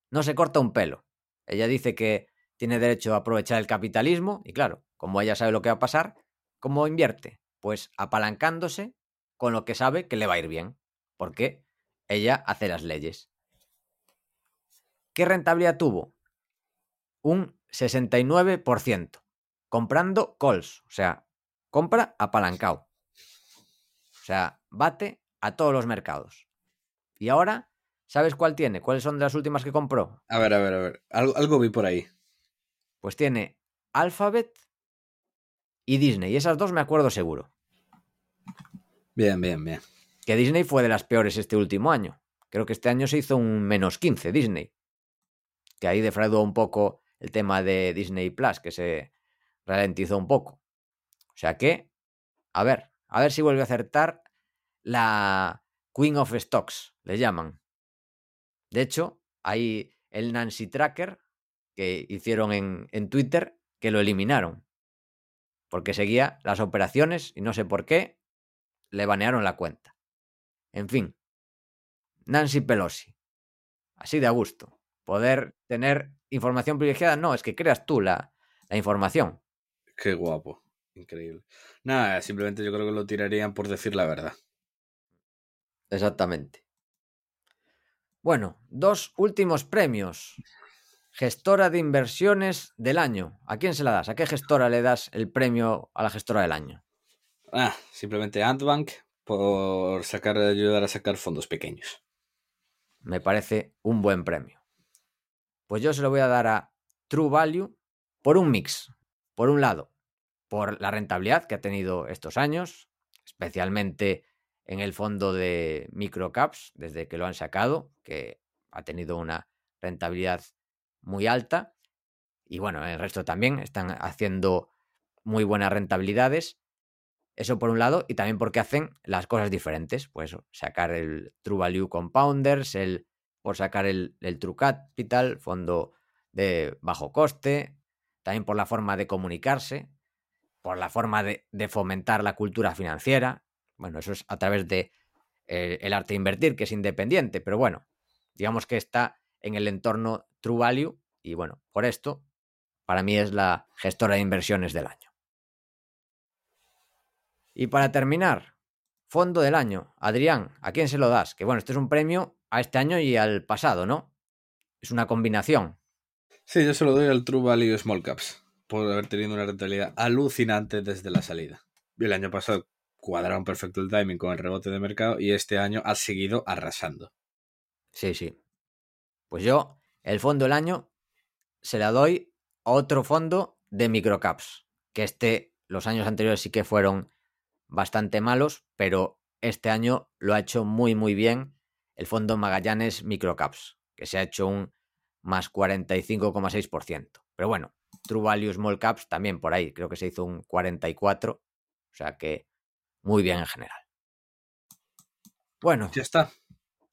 no se corta un pelo. Ella dice que tiene derecho a aprovechar el capitalismo y claro, como ella sabe lo que va a pasar, ¿cómo invierte? Pues apalancándose con lo que sabe que le va a ir bien, porque ella hace las leyes. ¿Qué rentabilidad tuvo? Un 69%, comprando calls, o sea, compra apalancado. O sea, bate a todos los mercados. Y ahora, ¿sabes cuál tiene? ¿Cuáles son de las últimas que compró? A ver, a ver, a ver. Algo, algo vi por ahí. Pues tiene Alphabet y Disney. Y esas dos me acuerdo seguro. Bien, bien, bien. Que Disney fue de las peores este último año. Creo que este año se hizo un menos 15 Disney. Que ahí defraudó un poco el tema de Disney Plus, que se ralentizó un poco. O sea que, a ver, a ver si vuelve a acertar la Queen of Stocks, le llaman. De hecho, hay el Nancy Tracker que hicieron en, en Twitter que lo eliminaron. Porque seguía las operaciones y no sé por qué le banearon la cuenta. En fin, Nancy Pelosi. Así de a gusto. Poder tener información privilegiada, no, es que creas tú la, la información. Qué guapo. Increíble. Nada, simplemente yo creo que lo tirarían por decir la verdad. Exactamente. Bueno, dos últimos premios. Gestora de inversiones del año. ¿A quién se la das? ¿A qué gestora le das el premio a la gestora del año? Ah, simplemente Antbank por sacar, ayudar a sacar fondos pequeños. Me parece un buen premio. Pues yo se lo voy a dar a True Value por un mix. Por un lado, por la rentabilidad que ha tenido estos años, especialmente en el fondo de microcaps, desde que lo han sacado, que ha tenido una rentabilidad muy alta. Y bueno, el resto también están haciendo muy buenas rentabilidades. Eso por un lado, y también porque hacen las cosas diferentes. Pues sacar el True Value Compounders, el, por sacar el, True Capital, fondo de bajo coste, también por la forma de comunicarse. por la forma de, fomentar la cultura financiera. Bueno, eso es a través de eh, el arte de invertir, que es independiente, pero bueno, digamos que está en el entorno True Value y bueno, por esto, para mí es la gestora de inversiones del año. Y para terminar, fondo del año. Adrián, ¿a quién se lo das? Que bueno, este es un premio a este año y al pasado, ¿no? Es una combinación. Sí, yo se lo doy al True Value Small Caps por haber tenido una rentabilidad alucinante desde la salida. Y el año pasado cuadraron perfecto el timing con el rebote de mercado y este año ha seguido arrasando. Sí, sí. Pues yo, el fondo del año, se la doy a otro fondo de microcaps, que este, los años anteriores sí que fueron bastante malos, pero este año lo ha hecho muy, muy bien el fondo Magallanes Microcaps, que se ha hecho un más 45,6%. Pero bueno, True Value Small Caps también por ahí, creo que se hizo un 44, o sea que muy bien en general. Bueno, ya está.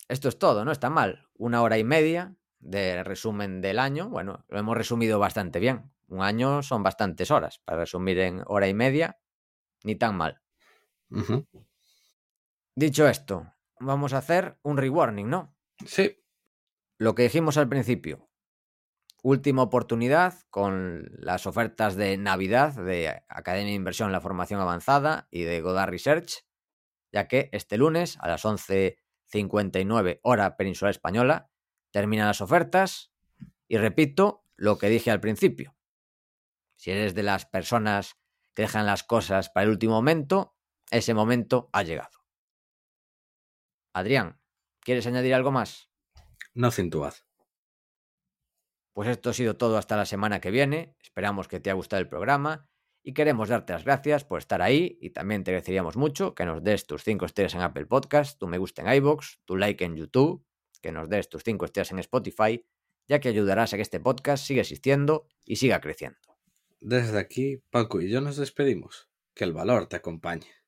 Esto es todo, no está mal. Una hora y media de resumen del año. Bueno, lo hemos resumido bastante bien. Un año son bastantes horas. Para resumir en hora y media, ni tan mal. Uh -huh. Dicho esto, vamos a hacer un rewarning, ¿no? Sí. Lo que dijimos al principio. Última oportunidad con las ofertas de Navidad de Academia de Inversión en la Formación Avanzada y de Godard Research, ya que este lunes a las 11.59 hora peninsular española terminan las ofertas y repito lo que dije al principio. Si eres de las personas que dejan las cosas para el último momento, ese momento ha llegado. Adrián, ¿quieres añadir algo más? No cintuad. Pues esto ha sido todo hasta la semana que viene. Esperamos que te haya gustado el programa y queremos darte las gracias por estar ahí y también te agradeceríamos mucho que nos des tus 5 estrellas en Apple Podcast, tu me gusta en iBox, tu like en YouTube, que nos des tus 5 estrellas en Spotify, ya que ayudarás a que este podcast siga existiendo y siga creciendo. Desde aquí, Paco y yo nos despedimos. Que el valor te acompañe.